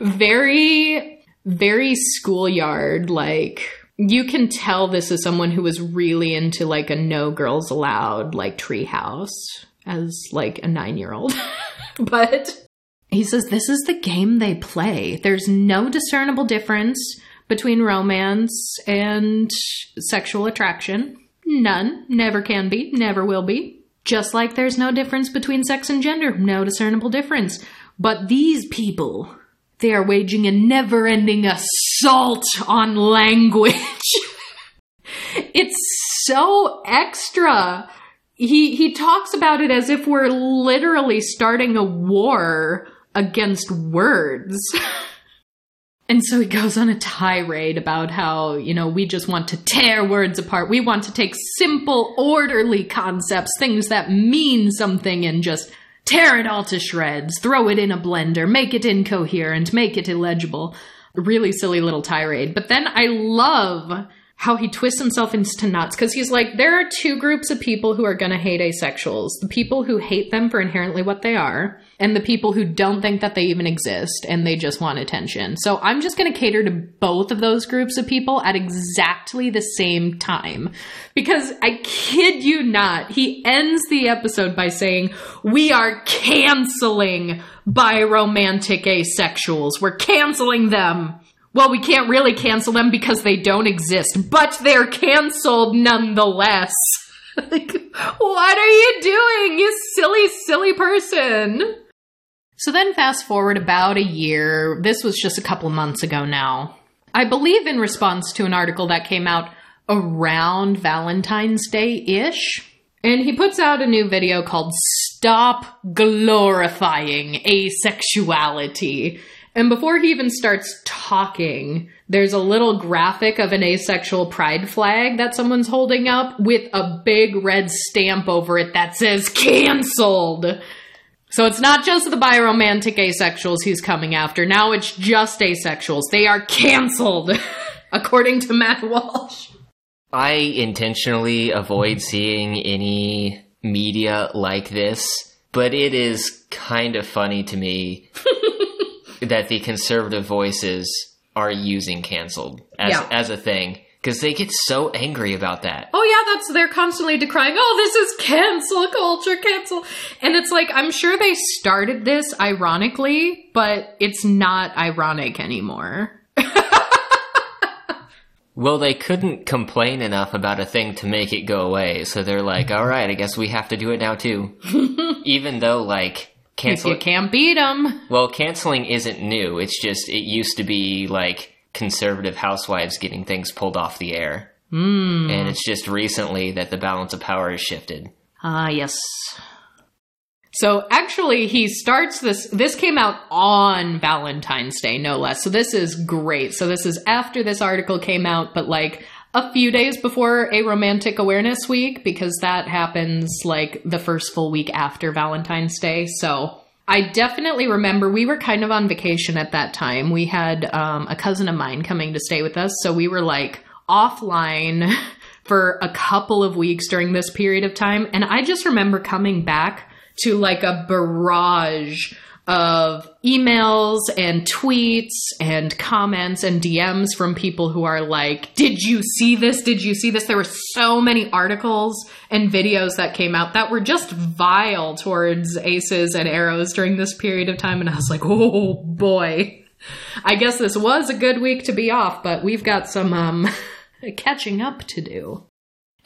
very, very schoolyard like. You can tell this is someone who was really into like a no girls allowed like treehouse as like a nine year old, but he says this is the game they play. There's no discernible difference between romance and sexual attraction. None. Never can be. Never will be. Just like there's no difference between sex and gender. No discernible difference. But these people, they are waging a never ending assault on language. it's so extra. He, he talks about it as if we're literally starting a war against words. And so he goes on a tirade about how, you know, we just want to tear words apart. We want to take simple, orderly concepts, things that mean something, and just tear it all to shreds, throw it in a blender, make it incoherent, make it illegible. Really silly little tirade. But then I love how he twists himself into knots because he's like, there are two groups of people who are going to hate asexuals the people who hate them for inherently what they are, and the people who don't think that they even exist and they just want attention. So I'm just going to cater to both of those groups of people at exactly the same time. Because I kid you not, he ends the episode by saying, We are canceling biromantic asexuals. We're canceling them well, we can't really cancel them because they don't exist, but they're canceled nonetheless. like, what are you doing, you silly, silly person? So then, fast forward about a year. This was just a couple months ago now. I believe in response to an article that came out around Valentine's Day ish. And he puts out a new video called Stop Glorifying Asexuality. And before he even starts talking, there's a little graphic of an asexual pride flag that someone's holding up with a big red stamp over it that says canceled. So it's not just the biromantic asexuals he's coming after. Now it's just asexuals. They are canceled, according to Matt Walsh. I intentionally avoid seeing any media like this, but it is kind of funny to me that the conservative voices are using canceled as Yeah. as a thing because they get so angry about that. Oh yeah, that's they're constantly decrying. Oh, this is cancel culture, cancel, and it's like I'm sure they started this ironically, but it's not ironic anymore. Well, they couldn't complain enough about a thing to make it go away, so they're like, "All right, I guess we have to do it now too." Even though like If you can't beat them, Well, canceling isn't new. It's just it used to be like conservative housewives getting things pulled off the air. Mm. And it's just recently that the balance of power has shifted. ah yes. So actually, he starts this. This came out on Valentine's Day, no less. So this is great. So this is after this article came out, but like a few days before aromantic awareness week, because that happens like the first full week after Valentine's Day. So I definitely remember we were kind of on vacation at that time. We had um, a cousin of mine coming to stay with us, so we were like offline for a couple of weeks during this period of time. And I just remember coming back to like a barrage of emails and tweets and comments and DMs from people who are like, Did you see this? Did you see this? There were so many articles and videos that came out that were just vile towards aces and aros during this period of time. And I was like, Oh boy. I guess this was a good week to be off, but we've got some um, catching up to do.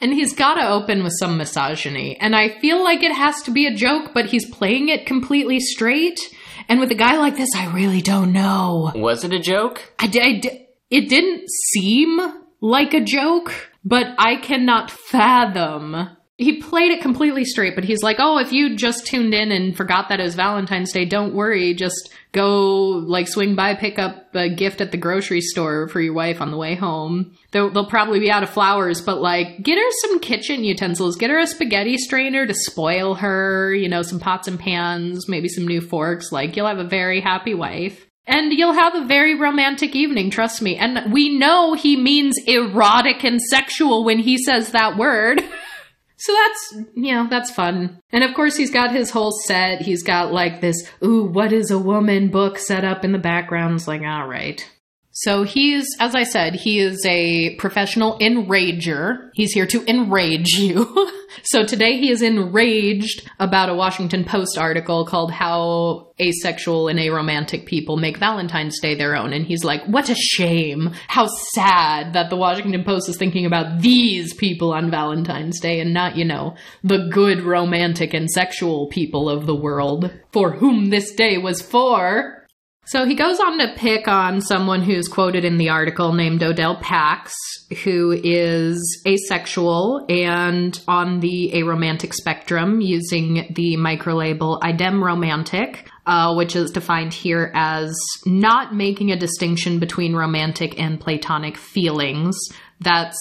And he's got to open with some misogyny. And I feel like it has to be a joke, but he's playing it completely straight. And with a guy like this, I really don't know. Was it a joke? I, I, it didn't seem like a joke, but I cannot fathom he played it completely straight, but he's like, "Oh, if you just tuned in and forgot that it was Valentine's Day, don't worry. Just go like swing by, pick up a gift at the grocery store for your wife on the way home. They'll, they'll probably be out of flowers, but like, get her some kitchen utensils. Get her a spaghetti strainer to spoil her. You know, some pots and pans, maybe some new forks. Like, you'll have a very happy wife." And you'll have a very romantic evening, trust me. And we know he means erotic and sexual when he says that word. So that's, you know, that's fun. And of course, he's got his whole set. He's got like this, ooh, what is a woman book set up in the background. It's like, all right. So he's, as I said, he is a professional enrager. He's here to enrage you. so today he is enraged about a Washington Post article called How Asexual and Aromantic People Make Valentine's Day Their Own. And he's like, what a shame. How sad that the Washington Post is thinking about these people on Valentine's Day and not, you know, the good romantic and sexual people of the world for whom this day was for. So he goes on to pick on someone who's quoted in the article named Odell Pax, who is asexual and on the aromantic spectrum using the microlabel idemromantic, uh, which is defined here as not making a distinction between romantic and platonic feelings. That's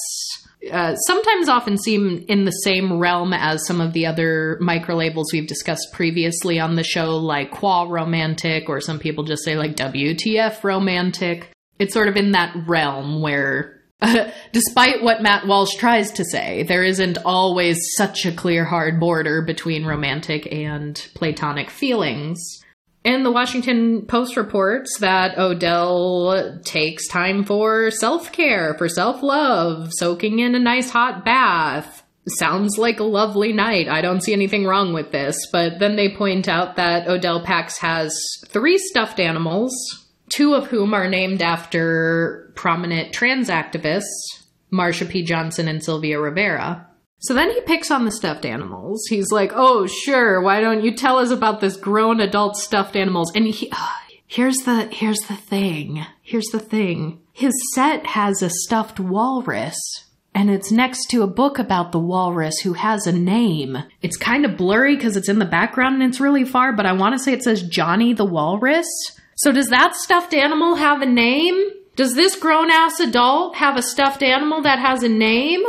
uh, sometimes often seem in the same realm as some of the other micro labels we've discussed previously on the show, like quoiromantic, or some people just say like WTF romantic. It's sort of in that realm where, despite what Matt Walsh tries to say, there isn't always such a clear, hard border between romantic and platonic feelings. And the Washington Post reports that Odell takes time for self care, for self love, soaking in a nice hot bath. Sounds like a lovely night. I don't see anything wrong with this. But then they point out that Odell Pax has three stuffed animals, two of whom are named after prominent trans activists, Marsha P. Johnson and Sylvia Rivera. So then he picks on the stuffed animals. He's like, "Oh, sure. Why don't you tell us about this grown adult stuffed animals?" And he uh, Here's the here's the thing. Here's the thing. His set has a stuffed walrus and it's next to a book about the walrus who has a name. It's kind of blurry because it's in the background and it's really far, but I want to say it says Johnny the Walrus. So does that stuffed animal have a name? Does this grown ass adult have a stuffed animal that has a name?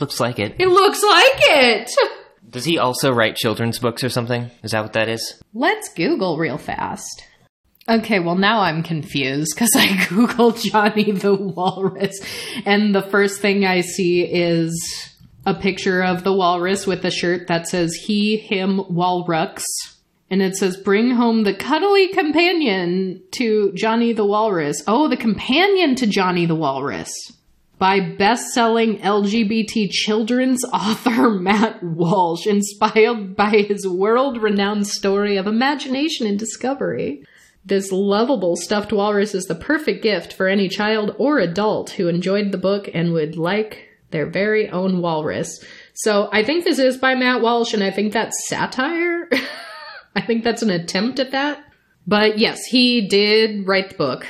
Looks like it. It looks like it! Does he also write children's books or something? Is that what that is? Let's Google real fast. Okay, well, now I'm confused because I Googled Johnny the Walrus, and the first thing I see is a picture of the walrus with a shirt that says he, him, Walrux. And it says, bring home the cuddly companion to Johnny the Walrus. Oh, the companion to Johnny the Walrus by best-selling LGBT children's author Matt Walsh, inspired by his world-renowned story of imagination and discovery. This lovable stuffed walrus is the perfect gift for any child or adult who enjoyed the book and would like their very own walrus. So I think this is by Matt Walsh, and I think that's satire. I think that's an attempt at that. But yes, he did write the book.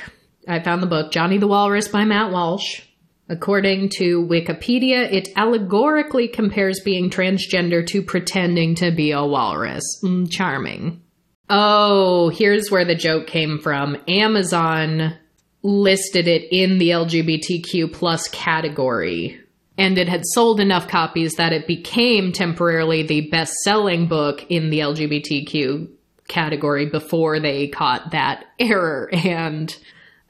I found the book, Johnny the Walrus by Matt Walsh. According to Wikipedia, it allegorically compares being transgender to pretending to be a walrus. Mm, charming. Oh, here's where the joke came from. Amazon listed it in the LGBTQ plus category. And it had sold enough copies that it became temporarily the best selling book in the LGBTQ category before they caught that error and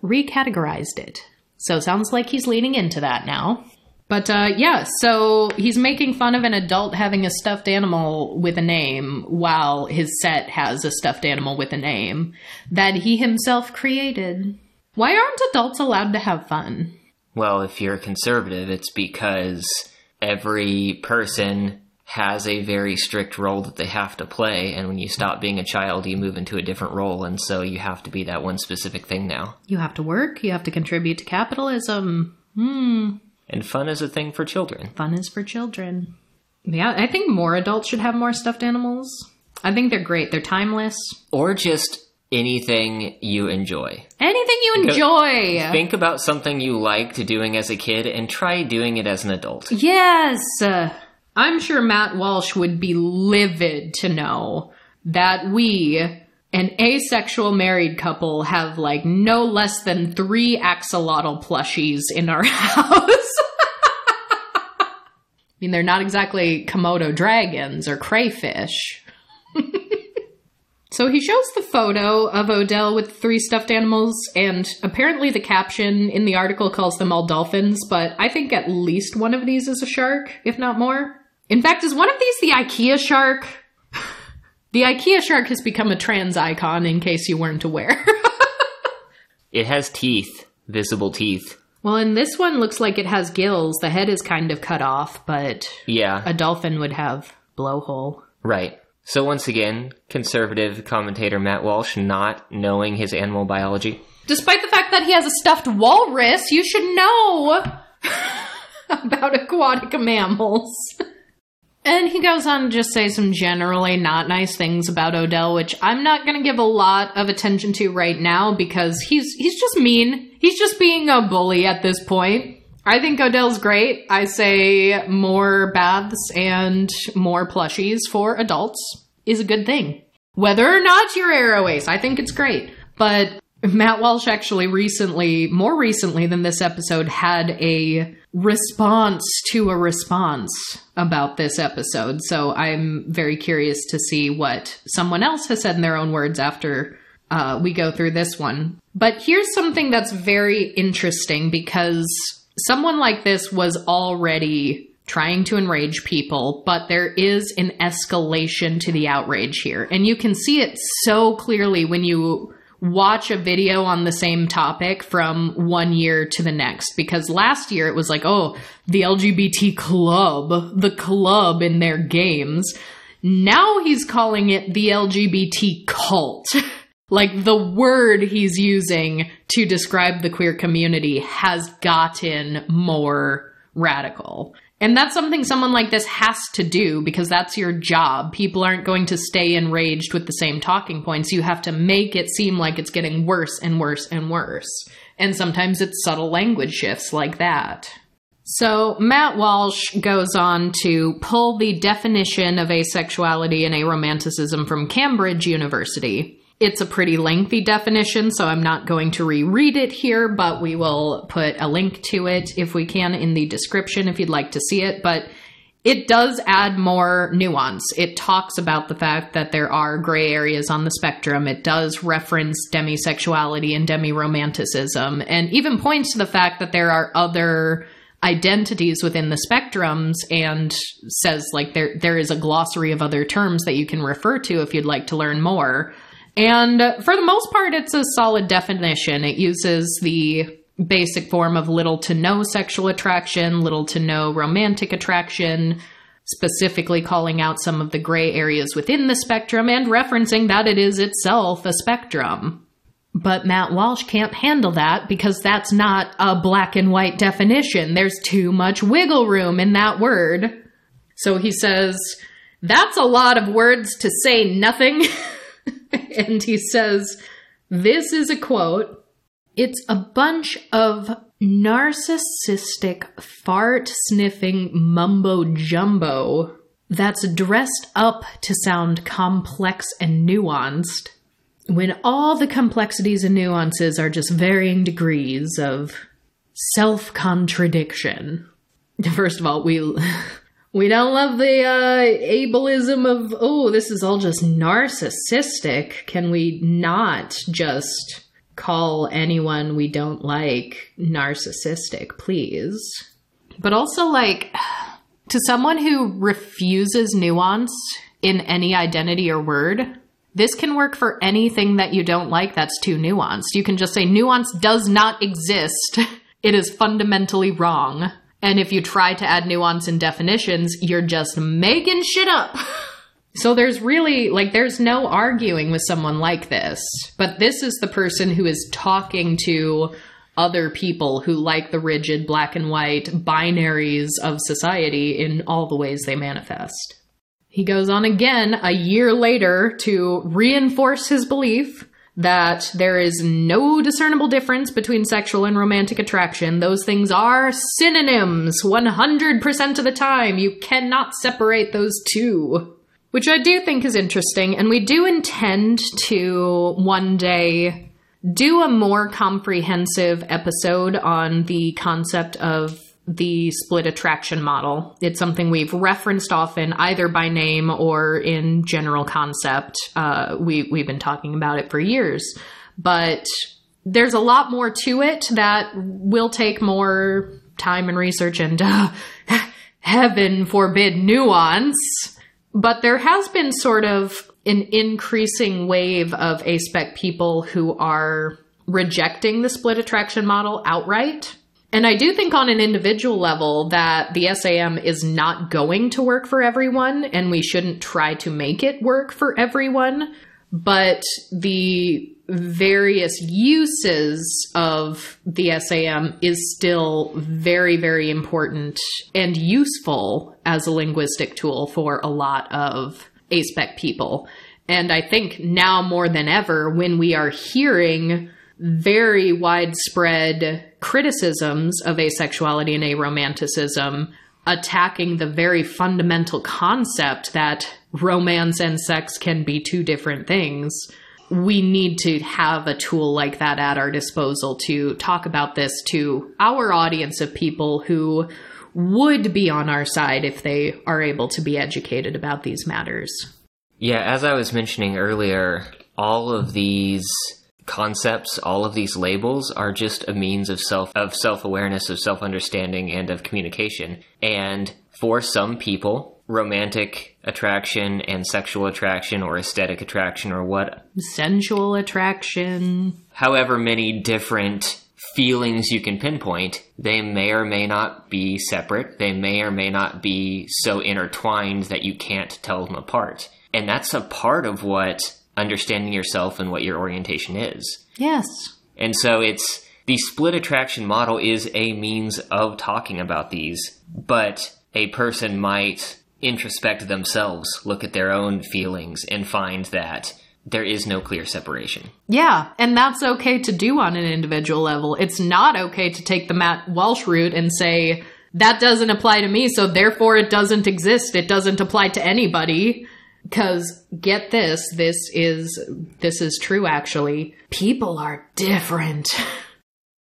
recategorized it. So sounds like he's leaning into that now. But uh, yeah, so he's making fun of an adult having a stuffed animal with a name while his set has a stuffed animal with a name that he himself created. Why aren't adults allowed to have fun? Well, if you're a conservative, it's because every person has a very strict role that they have to play, and when you stop being a child, you move into a different role, and so you have to be that one specific thing now. You have to work, you have to contribute to capitalism. Hmm. And fun is a thing for children. Fun is for children. Yeah, I think more adults should have more stuffed animals. I think they're great. They're timeless. Or just anything you enjoy. Anything you enjoy. Think about something you liked doing as a kid and try doing it as an adult. Yes. I'm sure Matt Walsh would be livid to know that we, an asexual married couple, have like no less than three axolotl plushies in our house. I mean, they're not exactly Komodo dragons or crayfish. so he shows the photo of Odell with three stuffed animals, and apparently the caption in the article calls them all dolphins, but I think at least one of these is a shark, if not more. In fact, is one of these the IKEA shark? The IKEA shark has become a trans icon, in case you weren't aware. it has teeth, visible teeth. Well, and this one looks like it has gills. The head is kind of cut off, but yeah, a dolphin would have blowhole. Right. So once again, conservative commentator Matt Walsh not knowing his animal biology. Despite the fact that he has a stuffed walrus, you should know about aquatic mammals. And he goes on to just say some generally not nice things about Odell, which I'm not going to give a lot of attention to right now because he's he's just mean. He's just being a bully at this point. I think Odell's great. I say more baths and more plushies for adults is a good thing. Whether or not you're Ace, I think it's great. But Matt Walsh actually recently, more recently than this episode, had a response to a response about this episode. So I'm very curious to see what someone else has said in their own words after uh, we go through this one. But here's something that's very interesting because someone like this was already trying to enrage people, but there is an escalation to the outrage here. And you can see it so clearly when you watch a video on the same topic from one year to the next because last year it was like, oh, the LGBT club, the club in their games. Now he's calling it the LGBT cult. like the word he's using to describe the queer community has gotten more radical. And that's something someone like this has to do because that's your job. People aren't going to stay enraged with the same talking points. You have to make it seem like it's getting worse and worse and worse. And sometimes it's subtle language shifts like that. So Matt Walsh goes on to pull the definition of asexuality and aromanticism from Cambridge University. It's a pretty lengthy definition, so I'm not going to reread it here, but we will put a link to it if we can in the description if you'd like to see it. But it does add more nuance. It talks about the fact that there are gray areas on the spectrum. It does reference demisexuality and demiromanticism, and even points to the fact that there are other identities within the spectrums and says like there there is a glossary of other terms that you can refer to if you'd like to learn more. And for the most part, it's a solid definition. It uses the basic form of little to no sexual attraction, little to no romantic attraction, specifically calling out some of the gray areas within the spectrum and referencing that it is itself a spectrum. But Matt Walsh can't handle that because that's not a black and white definition. There's too much wiggle room in that word. So he says, That's a lot of words to say nothing. and he says, This is a quote. It's a bunch of narcissistic, fart sniffing mumbo jumbo that's dressed up to sound complex and nuanced when all the complexities and nuances are just varying degrees of self contradiction. First of all, we we don't love the uh, ableism of, oh, this is all just narcissistic. Can we not just call anyone we don't like narcissistic, please? But also, like, to someone who refuses nuance in any identity or word, this can work for anything that you don't like that's too nuanced. You can just say, nuance does not exist. It is fundamentally wrong. And if you try to add nuance and definitions, you're just making shit up. So there's really, like, there's no arguing with someone like this. But this is the person who is talking to other people who like the rigid black and white binaries of society in all the ways they manifest. He goes on again a year later to reinforce his belief that there is no discernible difference between sexual and romantic attraction. Those things are synonyms 100% of the time. You cannot separate those two. Which I do think is interesting, and we do intend to one day do a more comprehensive episode on the concept of the split attraction model. It's something we've referenced often, either by name or in general concept. Uh, we, we've been talking about it for years, but there's a lot more to it that will take more time and research and uh, heaven forbid nuance. But there has been sort of an increasing wave of aspec people who are rejecting the split attraction model outright. And I do think on an individual level that the SAM is not going to work for everyone and we shouldn't try to make it work for everyone. But the various uses of the SAM is still very, very important and useful as a linguistic tool for a lot of aspec people. And I think now more than ever, when we are hearing very widespread criticisms of asexuality and aromanticism, attacking the very fundamental concept that romance and sex can be two different things, we need to have a tool like that at our disposal to talk about this to our audience of people who would be on our side if they are able to be educated about these matters. Yeah, as I was mentioning earlier, all of these concepts, all of these labels are just a means of self of self-awareness, of self-understanding and of communication. And for some people, romantic attraction and sexual attraction or aesthetic attraction or what sensual attraction, however many different feelings you can pinpoint, they may or may not be separate. They may or may not be so intertwined that you can't tell them apart. And that's a part of what understanding yourself and what your orientation is. Yes. And so it's the split attraction model is a means of talking about these, but a person might introspect themselves, look at their own feelings, and find that there is no clear separation. Yeah, and that's okay to do on an individual level. It's not okay to take the Matt Walsh route and say, that doesn't apply to me, so therefore it doesn't exist. It doesn't apply to anybody. Cause get this, this is, this is true actually. People are different.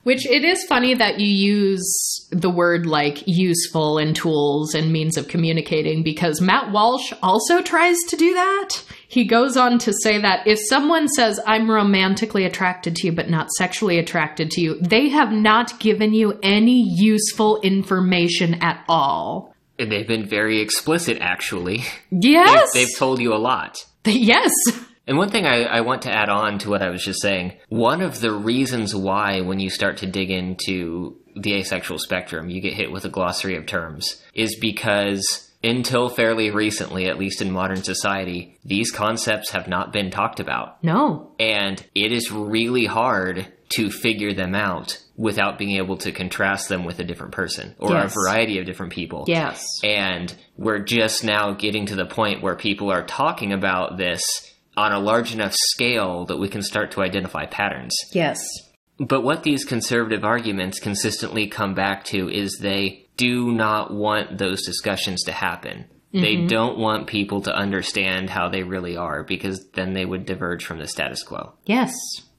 Which it is funny that you use the word like useful and tools and means of communicating because Matt Walsh also tries to do that. He goes on to say that if someone says, I'm romantically attracted to you but not sexually attracted to you, they have not given you any useful information at all. And they've been very explicit, actually. Yes. They've, they've told you a lot. Yes. And one thing I, I, want to add on to what I was just saying one of the reasons why, when you start to dig into the asexual spectrum, you get hit with a glossary of terms is because until fairly recently, at least in modern society, these concepts have not been talked about. No. And it is really hard to figure them out without being able to contrast them with a different person or yes. a variety of different people. Yes. And we're just now getting to the point where people are talking about this on a large enough scale that we can start to identify patterns. Yes. But what these conservative arguments consistently come back to is they do not want those discussions to happen. Mm-hmm. They don't want people to understand how they really are because then they would diverge from the status quo. Yes.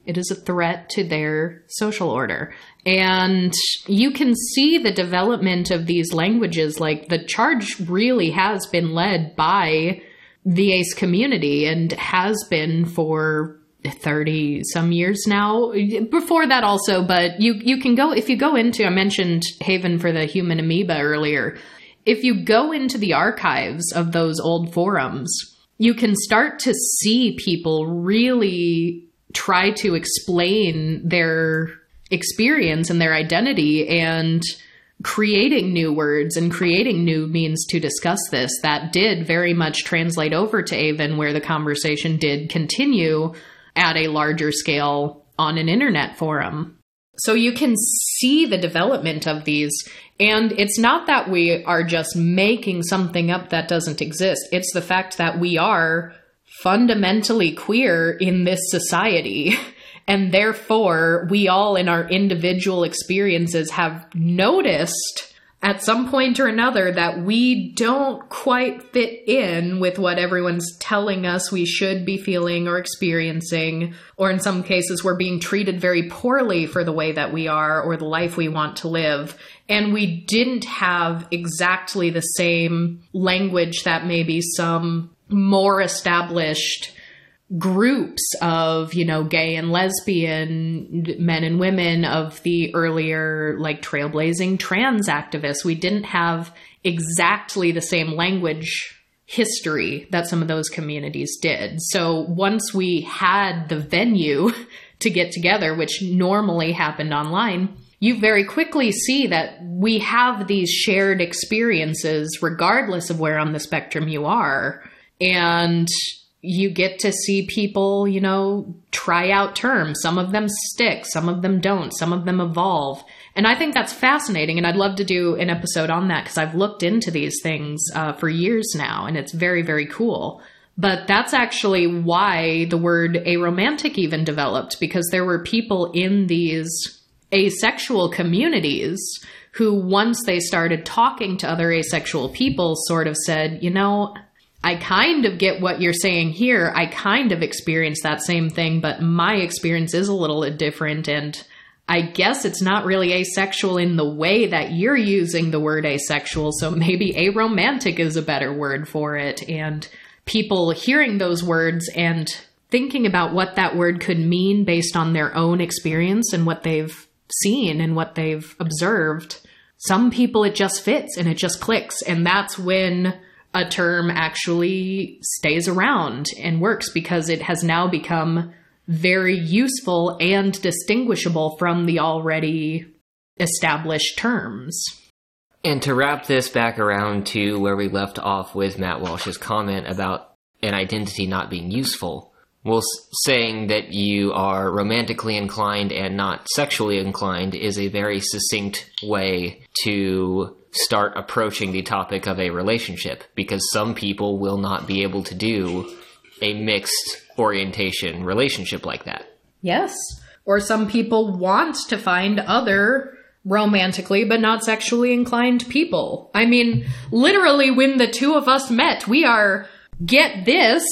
It is a threat to their social order. And you can see the development of these languages. Like the charge really has been led by the ace community and has been for 30 some years now before that also but you you can go if you go into i mentioned haven for the human amoeba earlier if you go into the archives of those old forums you can start to see people really try to explain their experience and their identity and creating new words and creating new means to discuss this that did very much translate over to AVEN where the conversation did continue at a larger scale on an internet forum. So you can see the development of these. And it's not that we are just making something up that doesn't exist, it's the fact that we are fundamentally queer in this society. And therefore, we all in our individual experiences have noticed at some point or another that we don't quite fit in with what everyone's telling us we should be feeling or experiencing, or in some cases, we're being treated very poorly for the way that we are or the life we want to live. And we didn't have exactly the same language that maybe some more established groups of, you know, gay and lesbian men and women of the earlier, like, trailblazing trans activists. We didn't have exactly the same language history that some of those communities did. So once we had the venue to get together, which normally happened online, you very quickly see that we have these shared experiences regardless of where on the spectrum you are. And you get to see people, you know, try out terms. Some of them stick, some of them don't, some of them evolve. And I think that's fascinating. And I'd love to do an episode on that because I've looked into these things uh, for years now and it's very, very cool. But that's actually why the word aromantic even developed because there were people in these asexual communities who, once they started talking to other asexual people, sort of said, you know, I kind of get what you're saying here. I kind of experience that same thing, but my experience is a little different. And I guess it's not really asexual in the way that you're using the word asexual. So maybe aromantic is a better word for it. And people hearing those words and thinking about what that word could mean based on their own experience and what they've seen and what they've observed. Some people it just fits and it just clicks. And that's when a term actually stays around and works because it has now become very useful and distinguishable from the already established terms. And to wrap this back around to where we left off with Matt Walsh's comment about an identity not being useful, well, saying that you are romantically inclined and not sexually inclined is a very succinct way to start approaching the topic of a relationship because some people will not be able to do a mixed orientation relationship like that. Yes. Or some people want to find other romantically but not sexually inclined people. I mean, literally, when the two of us met, we are, get this,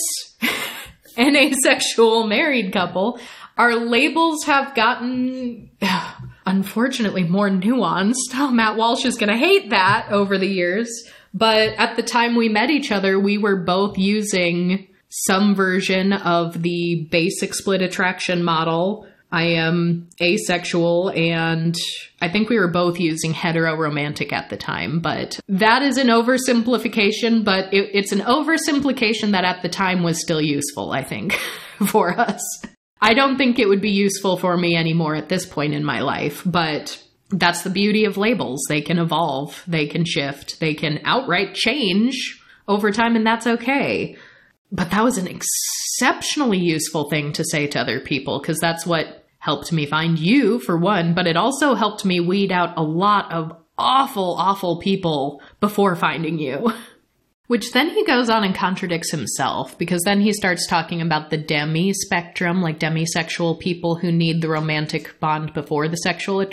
an asexual married couple. Our labels have gotten unfortunately more nuanced. Oh, Matt Walsh is going to hate that over the years. But at the time we met each other, we were both using some version of the basic split attraction model. I am asexual, and I think we were both using heteroromantic at the time. But that is an oversimplification, but it, it's an oversimplification that at the time was still useful, I think, for us. I don't think it would be useful for me anymore at this point in my life, but that's the beauty of labels. They can evolve, they can shift, they can outright change over time, and that's okay. But that was an exceptionally useful thing to say to other people because that's what helped me find you, for one, but it also helped me weed out a lot of awful, awful people before finding you. Which then he goes on and contradicts himself because then he starts talking about the demi spectrum, like demisexual people who need the romantic bond before the sexual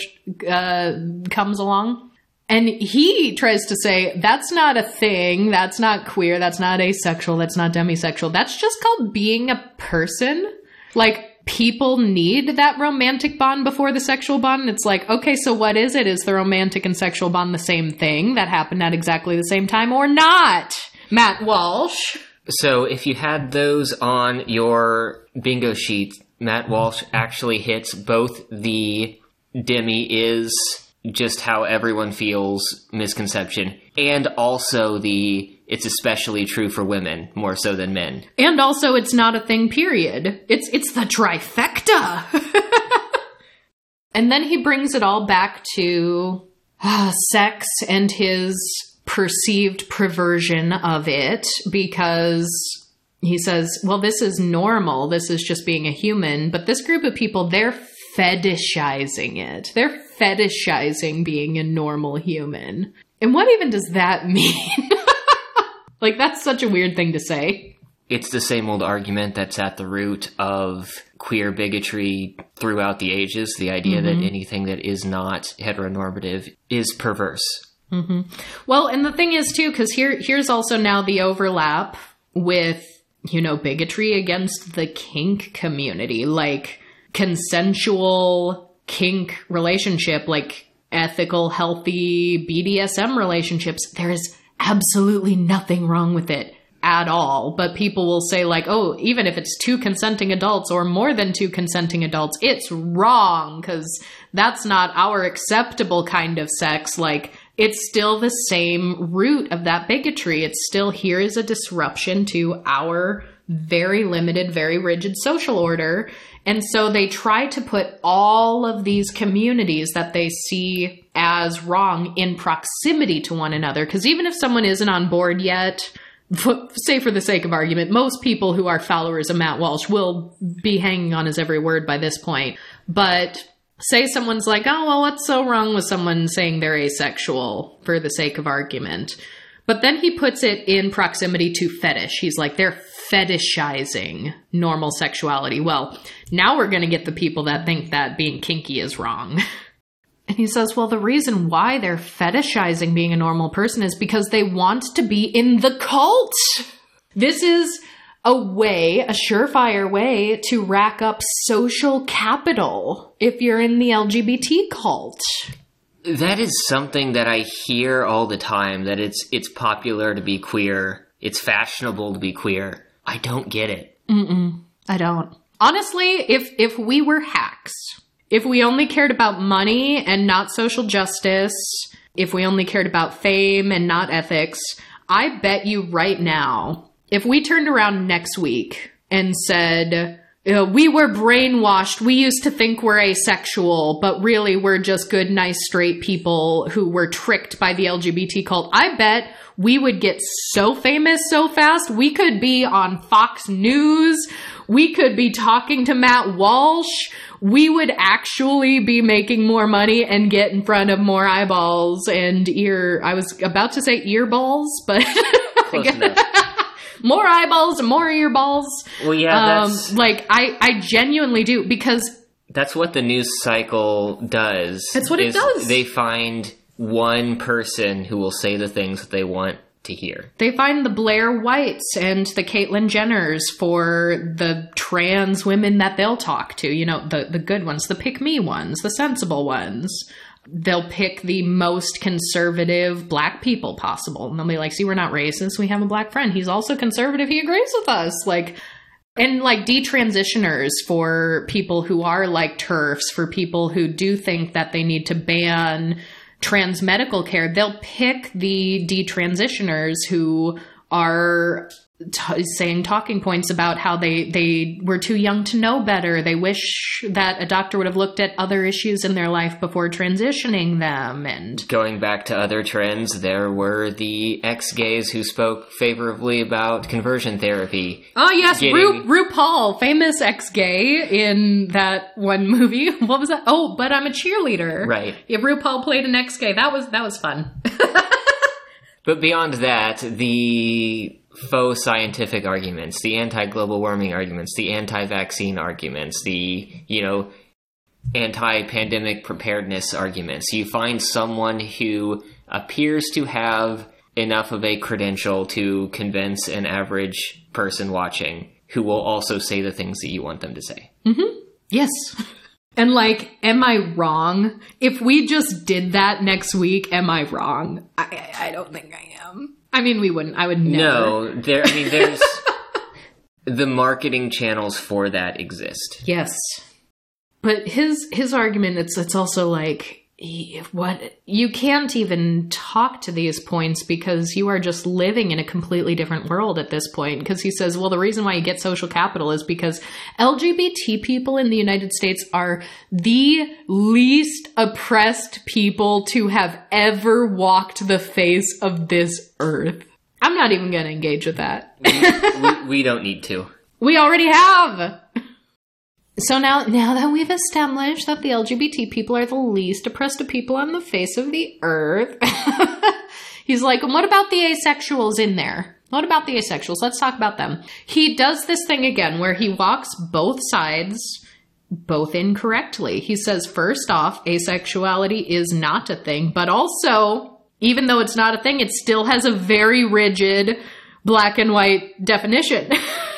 uh, comes along. And he tries to say that's not a thing, that's not queer, that's not asexual, that's not demisexual. That's just called being a person. Like, people need that romantic bond before the sexual bond. And it's like, okay, so what is it? Is the romantic and sexual bond the same thing that happened at exactly the same time or not? Matt Walsh. So if you had those on your bingo sheet Matt Walsh actually hits both the Demi is just how everyone feels misconception and also the it's especially true for women more so than men. And also it's not a thing period. It's it's the trifecta. and then he brings it all back to uh, sex and his perceived perversion of it because he says, well, this is normal. This is just being a human. But this group of people, they're fetishizing it. They're fetishizing being a normal human. And what even does that mean? like, that's such a weird thing to say. It's the same old argument that's at the root of queer bigotry throughout the ages the idea mm-hmm. that anything that is not heteronormative is perverse. Mm-hmm. Well, and the thing is, too, because here, here's also now the overlap with, you know, bigotry against the kink community. Like, consensual kink relationship, like ethical, healthy BDSM relationships, there is absolutely nothing wrong with it at all. But people will say, like, oh, even if it's two consenting adults or more than two consenting adults, it's wrong because that's not our acceptable kind of sex. Like, it's still the same root of that bigotry. It's still here is a disruption to our very limited, very rigid social order. And so they try to put all of these communities that they see as wrong in proximity to one another. Because even if someone isn't on board yet, say for the sake of argument, most people who are followers of Matt Walsh will be hanging on his every word by this point. But say someone's like, oh, well, what's so wrong with someone saying they're asexual for the sake of argument? But then he puts it in proximity to fetish. He's like, they're fetishizing normal sexuality. Well, now we're going to get the people that think that being kinky is wrong. And he says, well, the reason why they're fetishizing being a normal person is because they want to be in the cult. This is a way, a surefire way to rack up social capital if you're in the LGBT cult. That is something that I hear all the time that it's it's popular to be queer. It's fashionable to be queer. I don't get it. Mm-mm, I don't. Honestly, if if we were hacks, if we only cared about money and not social justice, if we only cared about fame and not ethics, I bet you right now, if we turned around next week and said, we were brainwashed. We used to think we're asexual, but really we're just good, nice, straight people who were tricked by the LGBT cult. I bet we would get so famous so fast. We could be on Fox News. We could be talking to Matt Walsh. We would actually be making more money and get in front of more eyeballs and ear. I was about to say earballs, but more eyeballs and more earballs. Well, yeah, um, like I, I genuinely do because that's what the news cycle does. That's what it does. They find one person who will say the things that they want to hear. They find the Blair Whites and the Caitlyn Jenners for the trans women that they'll talk to. You know, the, the good ones, the pick me ones, the sensible ones. They'll pick the most conservative black people possible. And they'll be like, see, we're not racist. We have a black friend. He's also conservative. He agrees with us. Like, and like detransitioners for people who are like TERFs, for people who do think that they need to ban trans medical care, they'll pick the detransitioners who are T- saying talking points about how they they were too young to know better. They wish that a doctor would have looked at other issues in their life before transitioning them. And going back to other trends, there were the ex gays who spoke favorably about conversion therapy. Oh yes, getting... Ru- RuPaul, famous ex gay in that one movie. What was that? Oh, but I'm a cheerleader. Right. Yeah, RuPaul played an ex gay. That was that was fun. but beyond that, the faux scientific arguments, the anti-global warming arguments, the anti-vaccine arguments, the, you know, anti-pandemic preparedness arguments. You find someone who appears to have enough of a credential to convince an average person watching who will also say the things that you want them to say. Mm-hmm. Yes. And like, am I wrong? If we just did that next week, am I wrong? I, I don't think I am. I mean, we wouldn't. I would never. No, there. I mean, there's the marketing channels for that exist. Yes. But his his argument it's it's also like what you can't even talk to these points because you are just living in a completely different world at this point because he says well the reason why you get social capital is because LGBT people in the United States are the least oppressed people to have ever walked the face of this earth. I'm not even going to engage with that. we, we don't need to. We already have. So now, now that we've established that the LGBT people are the least oppressed people on the face of the earth, he's like, what about the asexuals in there? What about the asexuals? Let's talk about them. He does this thing again where he walks both sides both incorrectly. He says, first off, asexuality is not a thing, but also, even though it's not a thing, it still has a very rigid black and white definition.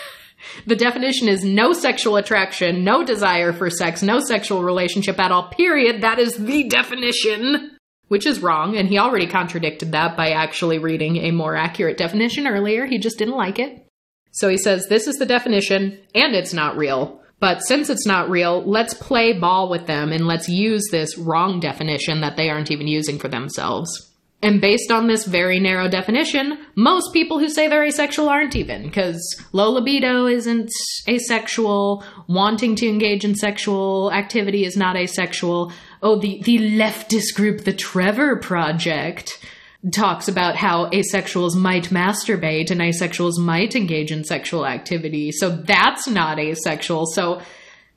the definition is no sexual attraction, no desire for sex, no sexual relationship at all, period. That is the definition. Which is wrong, and he already contradicted that by actually reading a more accurate definition earlier. He just didn't like it. So he says, This is the definition, and it's not real. But since it's not real, let's play ball with them and let's use this wrong definition that they aren't even using for themselves. And based on this very narrow definition, most people who say they're asexual aren't even, because low libido isn't asexual, wanting to engage in sexual activity is not asexual. Oh, the, the leftist group, the Trevor Project, talks about how asexuals might masturbate and asexuals might engage in sexual activity. So that's not asexual. So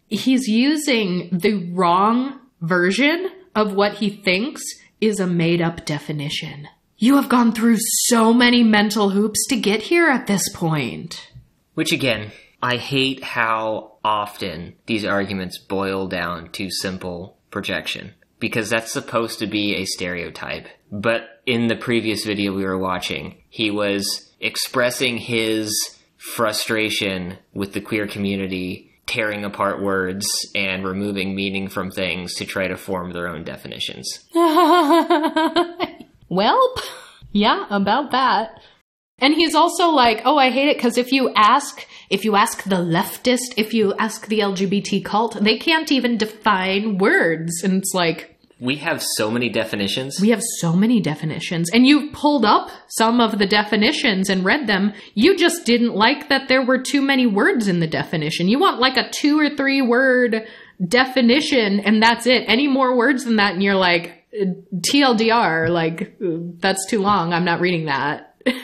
he's using the wrong version of what he thinks is a made up definition. You have gone through so many mental hoops to get here at this point. Which again, I hate how often these arguments boil down to simple projection. Because that's supposed to be a stereotype. But in the previous video we were watching, he was expressing his frustration with the queer community tearing apart words and removing meaning from things to try to form their own definitions. well, yeah, about that. And he's also like, "Oh, I hate it because if you ask, if you ask the leftist, if you ask the LGBT cult, they can't even define words." And it's like, We have so many definitions. we have so many definitions, and you've pulled up some of the definitions and read them. You just didn't like that there were too many words in the definition. You want like a two or three word definition, and that's it. Any more words than that, and you're like, TLDR, like, that's too long. I'm not reading that.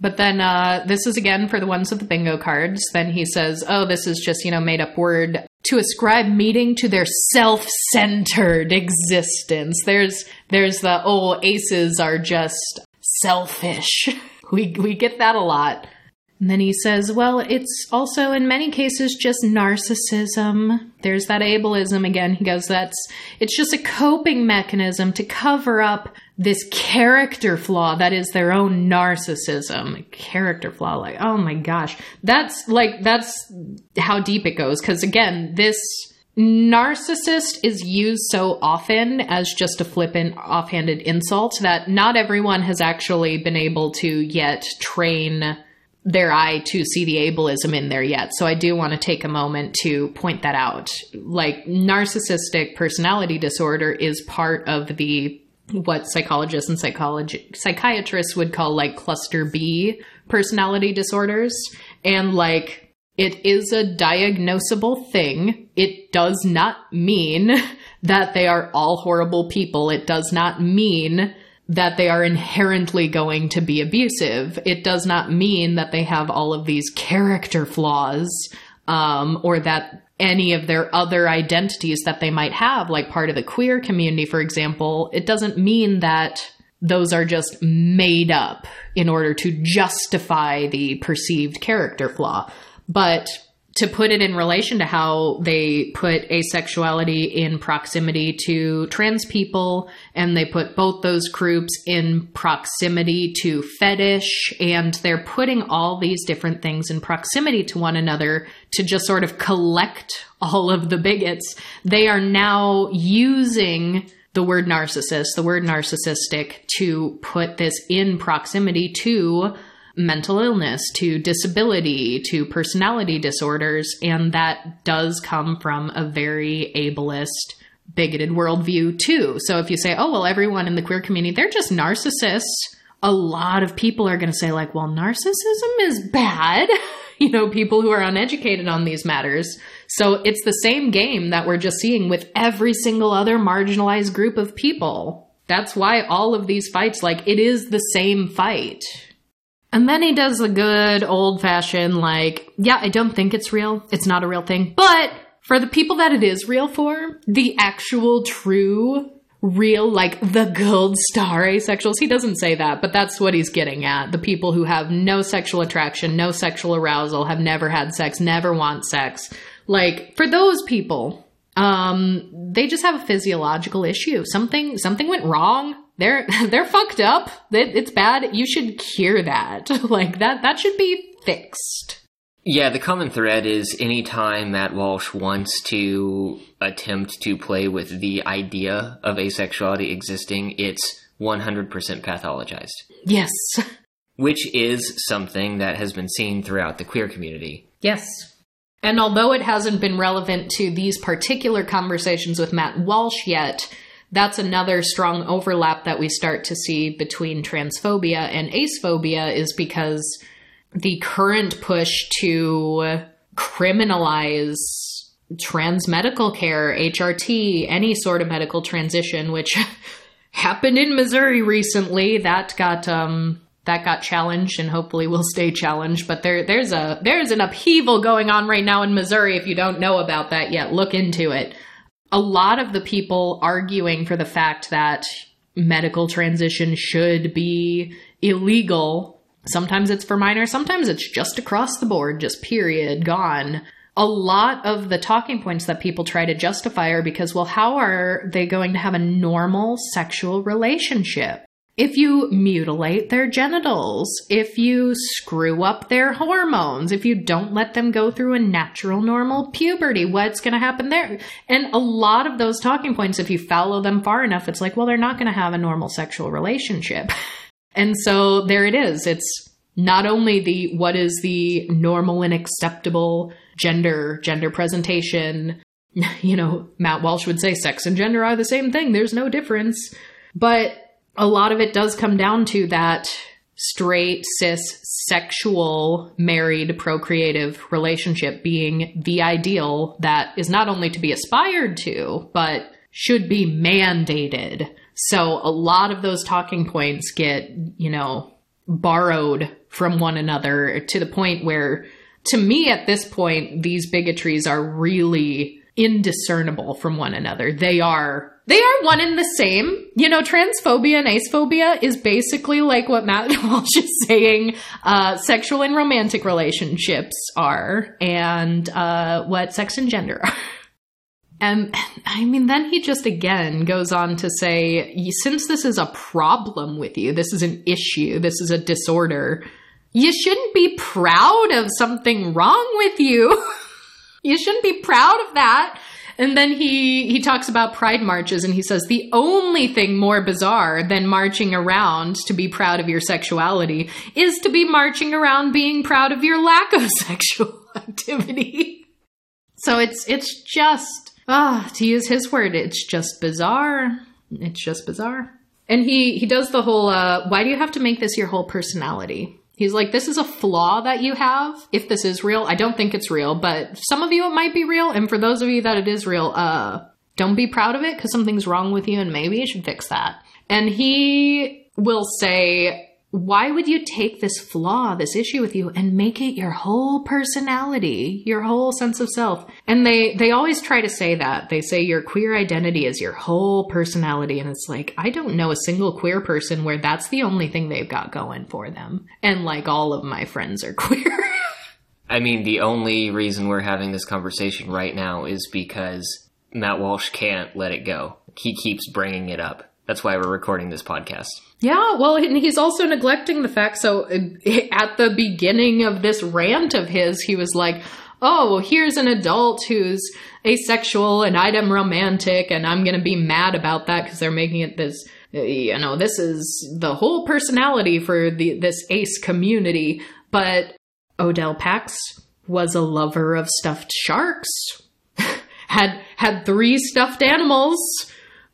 But then uh, this is again for the ones with the bingo cards. Then he says, "Oh, this is just you know made up word to ascribe meaning to their self-centered existence." There's there's the oh aces are just selfish. We we get that a lot. And then he says, well, it's also in many cases just narcissism. There's that ableism again. He goes, that's, it's just a coping mechanism to cover up this character flaw that is their own narcissism. Character flaw, like, oh my gosh. That's like, that's how deep it goes. Cause again, this, narcissist is used so often as just a flippant offhanded insult that not everyone has actually been able to yet train their eye to see the ableism in there yet. So I do want to take a moment to point that out. Like narcissistic personality disorder is part of the what psychologists and psychology psychiatrists would call like cluster B personality disorders and like it is a diagnosable thing. It does not mean that they are all horrible people. It does not mean that they are inherently going to be abusive. It does not mean that they have all of these character flaws um, or that any of their other identities that they might have, like part of the queer community, for example, it doesn't mean that those are just made up in order to justify the perceived character flaw. But to put it in relation to how they put asexuality in proximity to trans people, and they put both those groups in proximity to fetish, and they're putting all these different things in proximity to one another to just sort of collect all of the bigots. They are now using the word narcissist, the word narcissistic, to put this in proximity to mental illness to disability to personality disorders. And that does come from a very ableist, bigoted worldview, too. So if you say, oh, well, everyone in the queer community, they're just narcissists, a lot of people are going to say, like, well, narcissism is bad. you know, people who are uneducated on these matters. So it's the same game that we're just seeing with every single other marginalized group of people. That's why all of these fights, like, it is the same fight. And then he does a good old fashioned, like, yeah, I don't think it's real. It's not a real thing. But for the people that it is real for, the actual true real, like the gold star asexuals. He doesn't say that, but that's what he's getting at. The people who have no sexual attraction, no sexual arousal, have never had sex, never want sex. Like, for those people, um, they just have a physiological issue. Something, something went wrong. They're, they're fucked up. It's bad. You should cure that. like, that, that should be fixed. Yeah, the common thread is anytime Matt Walsh wants to attempt to play with the idea of asexuality existing, it's 100% pathologized. Yes. Which is something that has been seen throughout the queer community. Yes. And although it hasn't been relevant to these particular conversations with Matt Walsh yet, that's another strong overlap that we start to see between transphobia and acephobia is because the current push to criminalize trans medical care, HRT, any sort of medical transition, which happened in Missouri recently, that got um that got challenged and hopefully will stay challenged. But there there's a there's an upheaval going on right now in Missouri. If you don't know about that yet, look into it. A lot of the people arguing for the fact that medical transition should be illegal Sometimes it's for minors, sometimes it's just across the board, just period, gone. A lot of the talking points that people try to justify are because, well, how are they going to have a normal sexual relationship? If you mutilate their genitals, if you screw up their hormones, if you don't let them go through a natural, normal puberty, what's going to happen there? And a lot of those talking points, if you follow them far enough, it's like, well, they're not going to have a normal sexual relationship. And so there it is. It's not only the what is the normal and acceptable gender gender presentation you know matt walsh would say sex and gender are the same thing there's no difference but a lot of it does come down to that straight cis sexual married procreative relationship being the ideal that is not only to be aspired to but should be mandated so a lot of those talking points get, you know, borrowed from one another to the point where, to me, at this point, these bigotries are really indiscernible from one another. They are they are one and the same. You know, transphobia and acephobia is basically like what Matt Walsh is saying uh, sexual and romantic relationships are, and uh, what sex and gender are. And I mean, then he just again goes on to say, since this is a problem with you, this is an issue, this is a disorder, you shouldn't be proud of something wrong with you. you shouldn't be proud of that. And then he, he talks about pride marches and he says the only thing more bizarre than marching around to be proud of your sexuality is to be marching around being proud of your lack of sexual activity. So it's, it's just, ah, to use his word, it's just bizarre. It's just bizarre. And he he does the whole uh, why do you have to make this your whole personality? He's like, this is a flaw that you have. If this is real, I don't think it's real, but some of you it might be real, and for those of you that it is real, uh, don't be proud of it because something's wrong with you, and maybe you should fix that. And he will say, why would you take this flaw, this issue with you and make it your whole personality, your whole sense of self? And they they always try to say that. They say your queer identity is your whole personality and it's like I don't know a single queer person where that's the only thing they've got going for them. And like all of my friends are queer. I mean, the only reason we're having this conversation right now is because Matt Walsh can't let it go. He keeps bringing it up. That's why we're recording this podcast. Yeah, well, he's also neglecting the fact. So at the beginning of this rant of his, he was like, oh, here's an adult who's asexual and aromantic, and I'm going to be mad about that because they're making it this you know, this is the whole personality for the this ace community. But Odell Pax was a lover of stuffed sharks. had had three stuffed animals.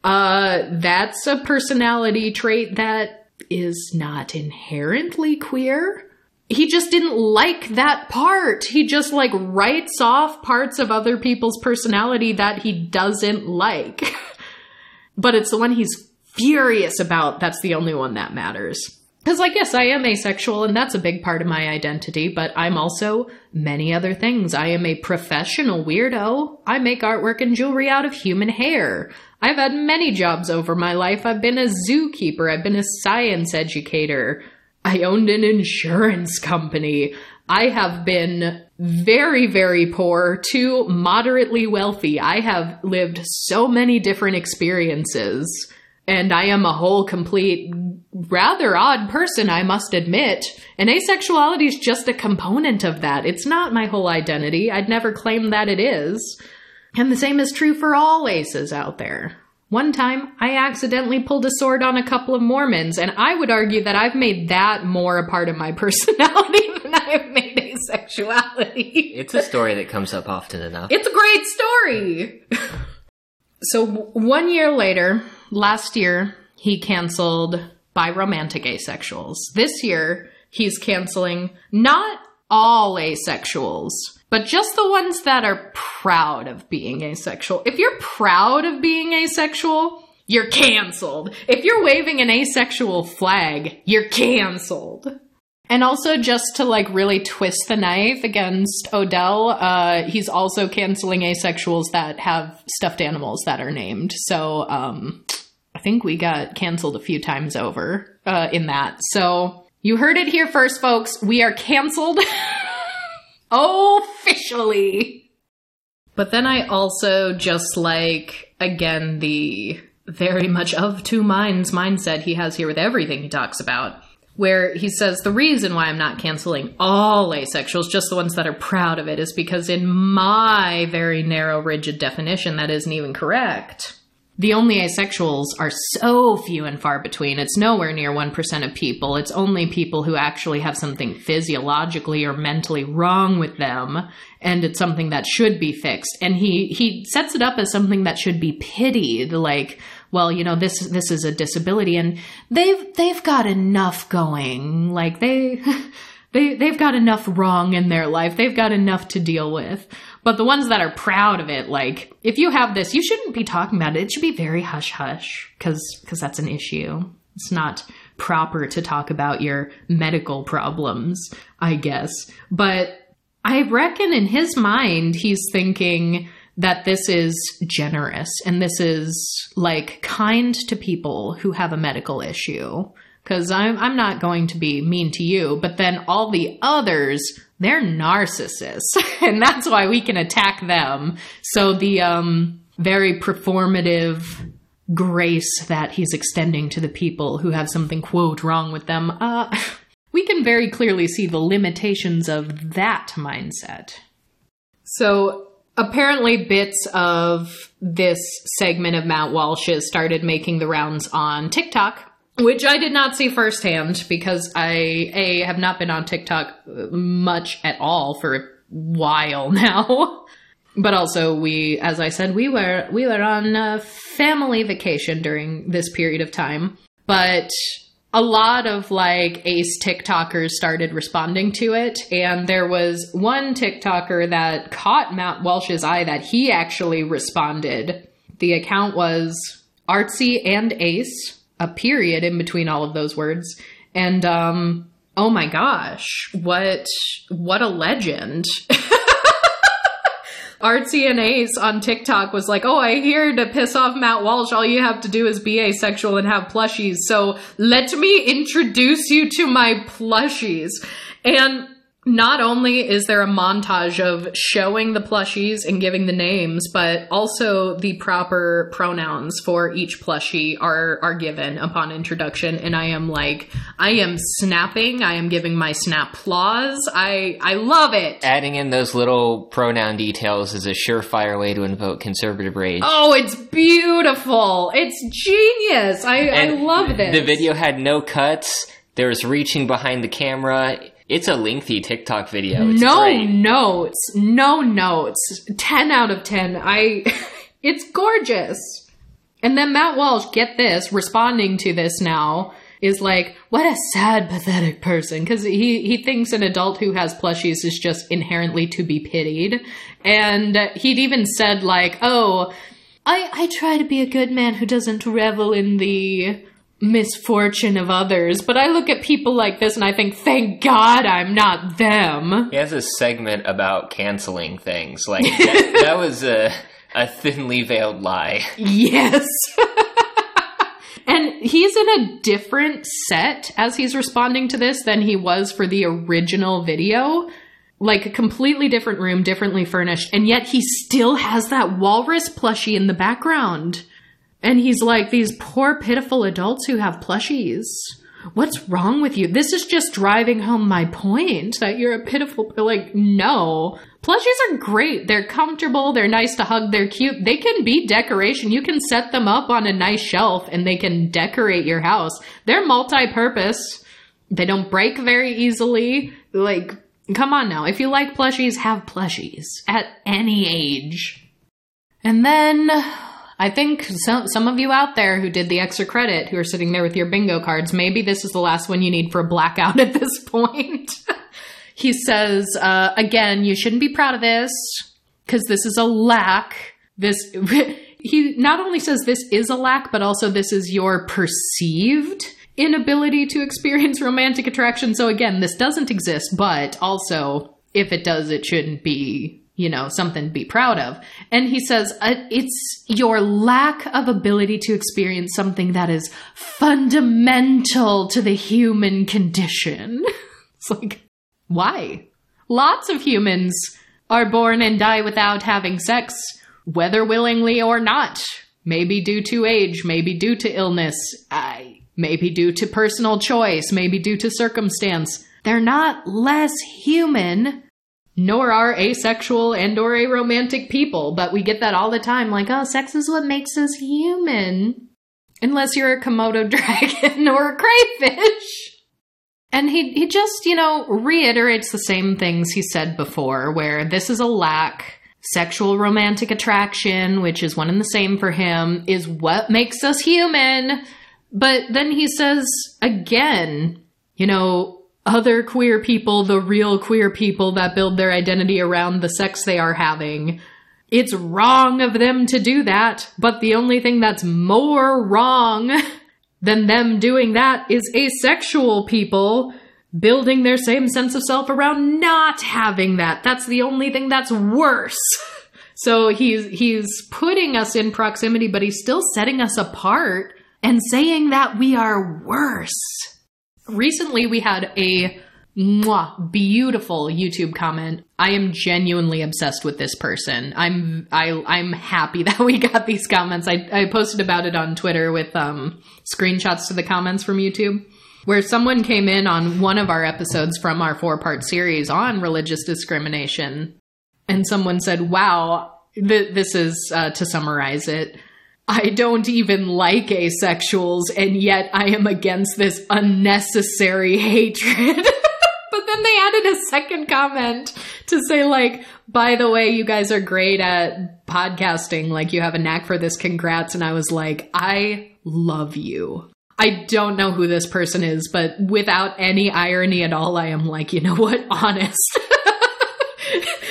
Uh, that's a personality trait that is not inherently queer. He just didn't like that part. He just like writes off parts of other people's personality that he doesn't like. but it's the one he's furious about that's the only one that matters. Because, like, yes, I am asexual, and that's a big part of my identity, but I'm also many other things. I am a professional weirdo. I make artwork and jewelry out of human hair. I've had many jobs over my life. I've been a zookeeper, I've been a science educator. I owned an insurance company. I have been very, very poor to moderately wealthy. I have lived so many different experiences and I am a whole, complete, rather odd person, I must admit. And asexuality is just a component of that. It's not my whole identity. I'd never claim that it is. And the same is true for all aces out there. One time, I accidentally pulled a sword on a couple of Mormons, and I would argue that I've made that more a part of my personality than I have made asexuality. It's a story that comes up often enough. It's a great story! so, one year later, last year he canceled biromantic asexuals. This year he's canceling not all asexuals, but just the ones that are proud of being asexual. If you're proud of being asexual, you're canceled. If you're waving an asexual flag, you're canceled. And also, just to like really twist the knife against Odell, uh, he's also canceling asexuals that have stuffed animals that are named. So, um, I think we got canceled a few times over uh, in that. So you heard it here first, folks. We are canceled officially. But then I also just like, again, the very much of two minds mindset he has here with everything he talks about. Where he says the reason why I'm not canceling all asexuals, just the ones that are proud of it, is because in my very narrow, rigid definition, that isn't even correct the only asexuals are so few and far between. It's nowhere near 1% of people. It's only people who actually have something physiologically or mentally wrong with them and it's something that should be fixed. And he he sets it up as something that should be pitied like well, you know, this this is a disability and they've they've got enough going. Like they they they've got enough wrong in their life. They've got enough to deal with. But the ones that are proud of it, like, if you have this, you shouldn't be talking about it. It should be very hush hush, because because that's an issue. It's not proper to talk about your medical problems, I guess. But I reckon in his mind, he's thinking that this is generous and this is like kind to people who have a medical issue. Because I'm, I'm not going to be mean to you, but then all the others they're narcissists and that's why we can attack them. So the um very performative grace that he's extending to the people who have something quote wrong with them uh we can very clearly see the limitations of that mindset. So apparently bits of this segment of Matt Walsh's started making the rounds on TikTok which I did not see firsthand because I a have not been on TikTok uh, much at all for a while now. but also we as I said we were we were on a family vacation during this period of time. But a lot of like ace TikTokers started responding to it. And there was one TikToker that caught Matt Walsh's eye that he actually responded. The account was artsy and ace a period in between all of those words. And um, oh my gosh, what what a legend. Ace on TikTok was like, Oh, I hear to piss off Matt Walsh, all you have to do is be asexual and have plushies. So let me introduce you to my plushies. And not only is there a montage of showing the plushies and giving the names, but also the proper pronouns for each plushie are are given upon introduction. And I am like, I am snapping. I am giving my snap claws. I I love it. Adding in those little pronoun details is a surefire way to invoke conservative rage. Oh, it's beautiful. It's genius. I, I love this. The video had no cuts. There was reaching behind the camera. It's a lengthy TikTok video. It's no great. notes. No notes. 10 out of 10 i it's gorgeous. And then matt walsh get this responding to this now is like what a sad pathetic person. Because he he thinks an adult who has plushies is just inherently to be pitied. And he'd even said like oh i i try to be a good man who doesn't revel in the misfortune of others but i look at people like this and i think thank god i'm not them He has a segment about canceling things. Like that, that was a a thinly veiled lie. Yes. and he's in a different set as he's responding to this than he was for the original video. Like a completely different room, differently furnished, and yet he still has that walrus plushie in the background. And he's like, these poor, pitiful adults who have plushies. What's wrong with you? This is just driving home my point that you're a pitiful, like, no. Plushies are great. They're comfortable. They're nice to hug. They're cute. They can be decoration. You can set them up on a nice shelf and they can decorate your house. They're multi purpose. They don't break very easily. Like, come on now. If you like plushies, have plushies at any age. And then I think some some of you out there who did the extra credit, who are sitting there with your bingo cards, maybe this is the last one you need for a blackout at this point. he says uh, again, you shouldn't be proud of this because this is a lack. This he not only says this is a lack, but also this is your perceived inability to experience romantic attraction. So again, this doesn't exist, but also if it does, it shouldn't be, you know, something to be proud of. And he says uh, it's your lack of ability to experience something that is fundamental to the human condition. it's like, why? Lots of humans are born and die without having sex, whether willingly or not. Maybe due to age, maybe due to illness, maybe due to personal choice, maybe due to circumstance. They're not less human, nor are asexual and or aromantic people, but we get that all the time like, oh, sex is what makes us human. Unless you're a Komodo dragon or a crayfish. And he he just, you know, reiterates the same things he said before, where this is a lack. Sexual romantic attraction, which is one and the same for him, is what makes us human. But then he says again, you know, other queer people, the real queer people that build their identity around the sex they are having, it's wrong of them to do that. But the only thing that's more wrong than them doing that is asexual people building their same sense of self around not having that. That's the only thing that's worse. So he's he's putting us in proximity, but he's still setting us apart and saying that we are worse. Recently we had a mwah, beautiful YouTube comment. I am genuinely obsessed with this person. I'm I I'm happy that we got these comments. I, I posted about it on Twitter with um screenshots to the comments from YouTube. Where someone came in on one of our episodes from our four part series on religious discrimination, and someone said, Wow, th- this is uh, to summarize it. I don't even like asexuals, and yet I am against this unnecessary hatred. but then they added a second comment to say, like, by the way, you guys are great at podcasting. Like, you have a knack for this. Congrats. And I was like, I love you. I don't know who this person is, but without any irony at all, I am like, you know what? Honest.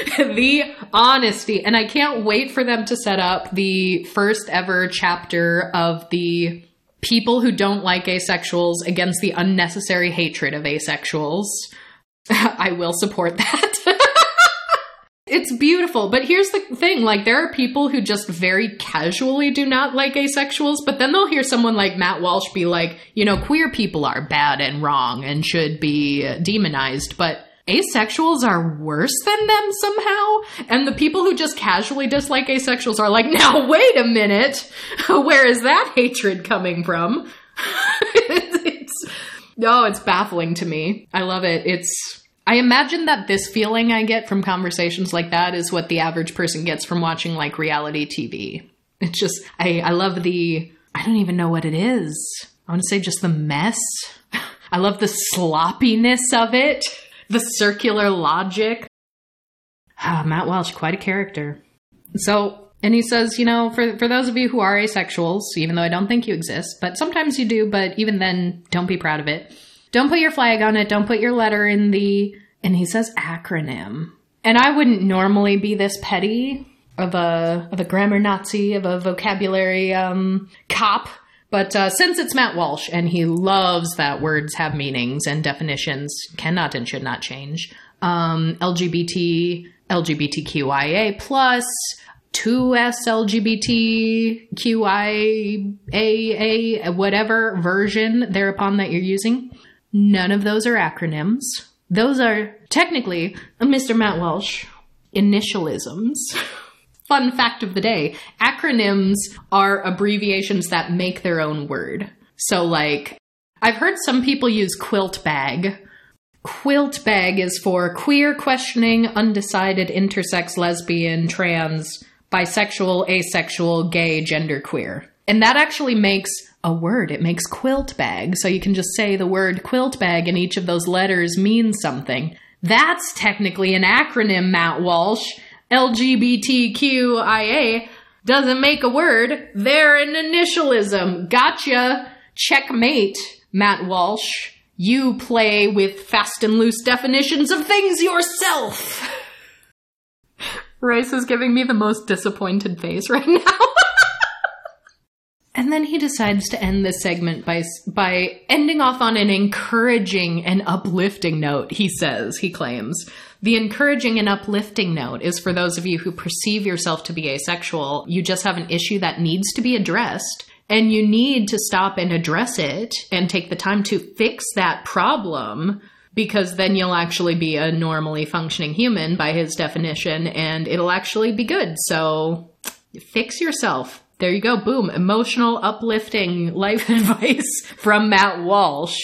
the honesty. And I can't wait for them to set up the first ever chapter of the people who don't like asexuals against the unnecessary hatred of asexuals. I will support that. it's beautiful, but here's the thing like, there are people who just very casually do not like asexuals, but then they'll hear someone like Matt Walsh be like, you know, queer people are bad and wrong and should be demonized, but asexuals are worse than them somehow. And the people who just casually dislike asexuals are like, now wait a minute. Where is that hatred coming from? it's, no, oh, it's baffling to me. I love it. It's, I imagine that this feeling I get from conversations like that is what the average person gets from watching like reality TV. It's just, I, I love the, I don't even know what it is. I want to say just the mess. I love the sloppiness of it, the circular logic. Ah, Matt Walsh, quite a character. So, and he says, you know, for for those of you who are asexuals, even though I don't think you exist, but sometimes you do, but even then, don't be proud of it. Don't put your flag on it. Don't put your letter in the. And he says acronym. And I wouldn't normally be this petty of a of a grammar Nazi of a vocabulary um, cop but uh, since it's Matt Walsh and he loves that words have meanings and definitions cannot and should not change, um, LGBT, LGBTQIA plus, 2S LGBTQIAA, whatever version thereupon that you're using, none of those are acronyms. Those are technically, Mr. Matt Walsh, initialisms. Fun fact of the day acronyms are abbreviations that make their own word. So, like, I've heard some people use quilt bag. Quilt bag is for queer, questioning, undecided, intersex, lesbian, trans, bisexual, asexual, gay, genderqueer. And that actually makes a word. It makes quilt bag. So you can just say the word quilt bag and each of those letters means something. That's technically an acronym, Matt Walsh. LGBTQIA doesn't make a word. They're an initialism. Gotcha. Checkmate, Matt Walsh. You play with fast and loose definitions of things yourself. Rice is giving me the most disappointed face right now. and then he decides to end this segment by by ending off on an encouraging and uplifting note. He says, he claims, the encouraging and uplifting note is for those of you who perceive yourself to be asexual, you just have an issue that needs to be addressed. And you need to stop and address it and take the time to fix that problem because then you'll actually be a normally functioning human by his definition and it'll actually be good. So fix yourself. There you go. Boom. Emotional, uplifting life advice from Matt Walsh.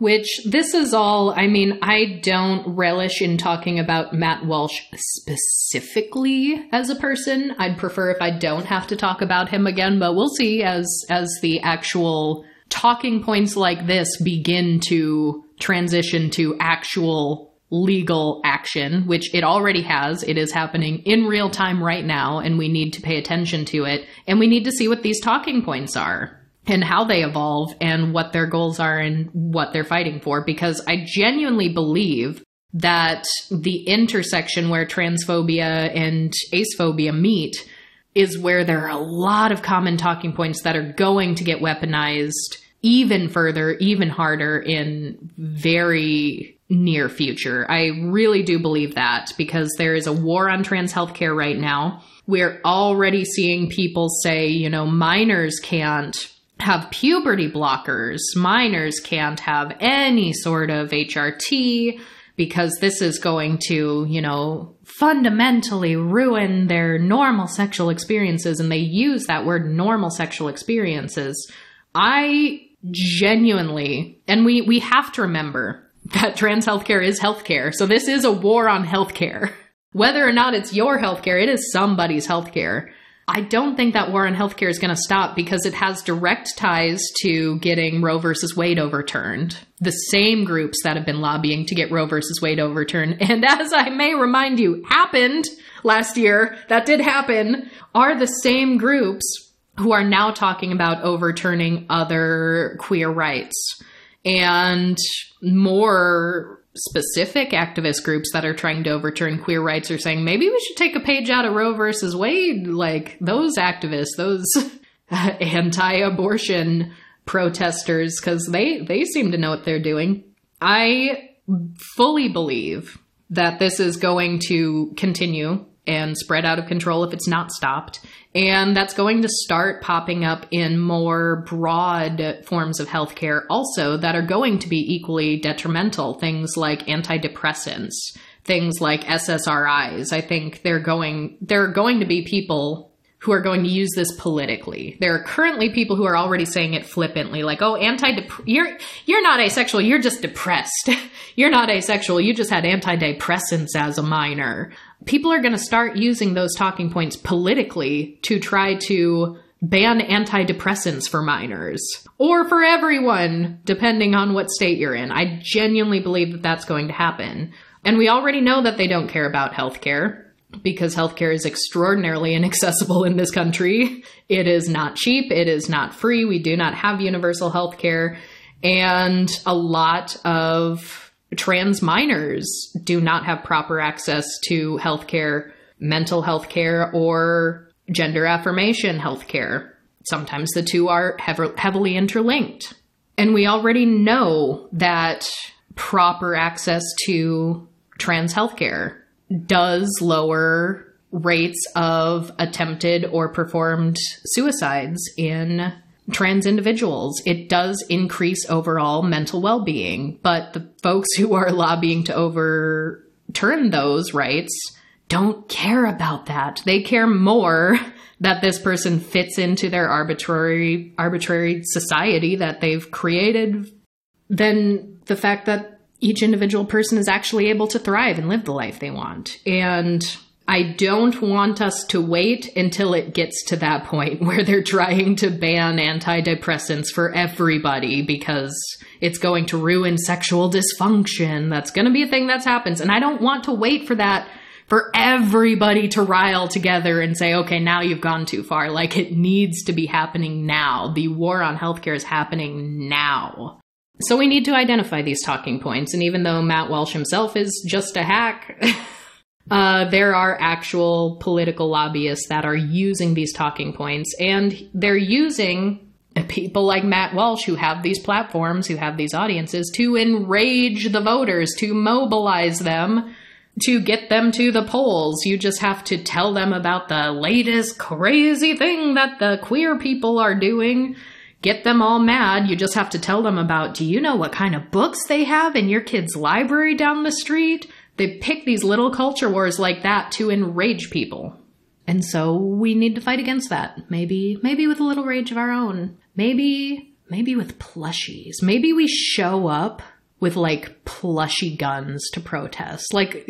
Which this is all, I mean, I don't relish in talking about Matt Walsh specifically as a person. I'd prefer if I don't have to talk about him again, but we'll see as as the actual talking points like this begin to transition to actual legal action, which it already has. It is happening in real time right now, and we need to pay attention to it. And we need to see what these talking points are and how they evolve and what their goals are and what they're fighting for because I genuinely believe that the intersection where transphobia and acephobia meet is where there are a lot of common talking points that are going to get weaponized even further, even harder in very near future. I really do believe that because there is a war on trans healthcare right now. We're already seeing people say, you know, minors can't have puberty blockers. Minors can't have any sort of HRT because this is going to, you know, fundamentally ruin their normal sexual experiences. And they use that word normal sexual experiences. I genuinely, and we, we have to remember that trans healthcare is healthcare. So this is a war on healthcare. Whether or not it's your healthcare, it is somebody's healthcare. I don't think that war on healthcare is going to stop because it has direct ties to getting Roe versus Wade overturned. The same groups that have been lobbying to get Roe versus Wade overturned, and as I may remind you, happened last year, that did happen, are the same groups who are now talking about overturning other queer rights. And more specific activist groups that are trying to overturn queer rights are saying maybe we should take a page out of Roe versus Wade. Like those activists, those anti-abortion protesters, because they they seem to know what they're doing. I fully believe that this is going to continue and spread out of control if it's not stopped. And that's going to start popping up in more broad forms of healthcare also that are going to be equally detrimental. Things like antidepressants, things like SSRIs. I think they're going, there are going to be people who are going to use this politically. There are currently people who are already saying it flippantly, like, "Oh, anti you're you're not asexual, you're just depressed. you're not asexual, you just had antidepressants as a minor." People are going to start using those talking points politically to try to ban antidepressants for minors or for everyone, depending on what state you're in. I genuinely believe that that's going to happen. And we already know that they don't care about healthcare because healthcare is extraordinarily inaccessible in this country. It is not cheap, it is not free. We do not have universal healthcare. And a lot of trans minors do not have proper access to healthcare, mental health care, or gender affirmation healthcare. Sometimes the two are hev- heavily interlinked. And we already know that proper access to trans healthcare does lower rates of attempted or performed suicides in trans individuals. It does increase overall mental well being, but the folks who are lobbying to overturn those rights don't care about that. They care more that this person fits into their arbitrary arbitrary society that they've created than the fact that each individual person is actually able to thrive and live the life they want. And I don't want us to wait until it gets to that point where they're trying to ban antidepressants for everybody because it's going to ruin sexual dysfunction. That's going to be a thing that happens. And I don't want to wait for that for everybody to rile together and say, okay, now you've gone too far. Like it needs to be happening now. The war on healthcare is happening now. So we need to identify these talking points. And even though Matt Walsh himself is just a hack, uh, there are actual political lobbyists that are using these talking points. And they're using people like Matt Walsh who have these platforms, who have these audiences to enrage the voters, to mobilize them, to get them to the polls. You just have to tell them about the latest crazy thing that the queer people are doing get them all mad. You just have to tell them about do you know what kind of books they have in your kid's library down the street? They pick these little culture wars like that to enrage people. And so we need to fight against that. Maybe maybe with a little rage of our own. Maybe maybe with plushies. Maybe we show up with like plushy guns to protest. Like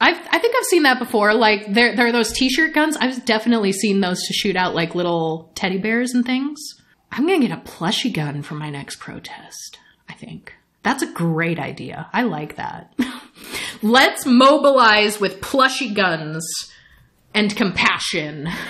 I've, I think I've seen that before. Like there, there are those t-shirt guns. I've definitely seen those to shoot out like little teddy bears and things. I'm going to get a plushy gun for my next protest, I think. That's a great idea. I like that. Let's mobilize with plushy guns and compassion.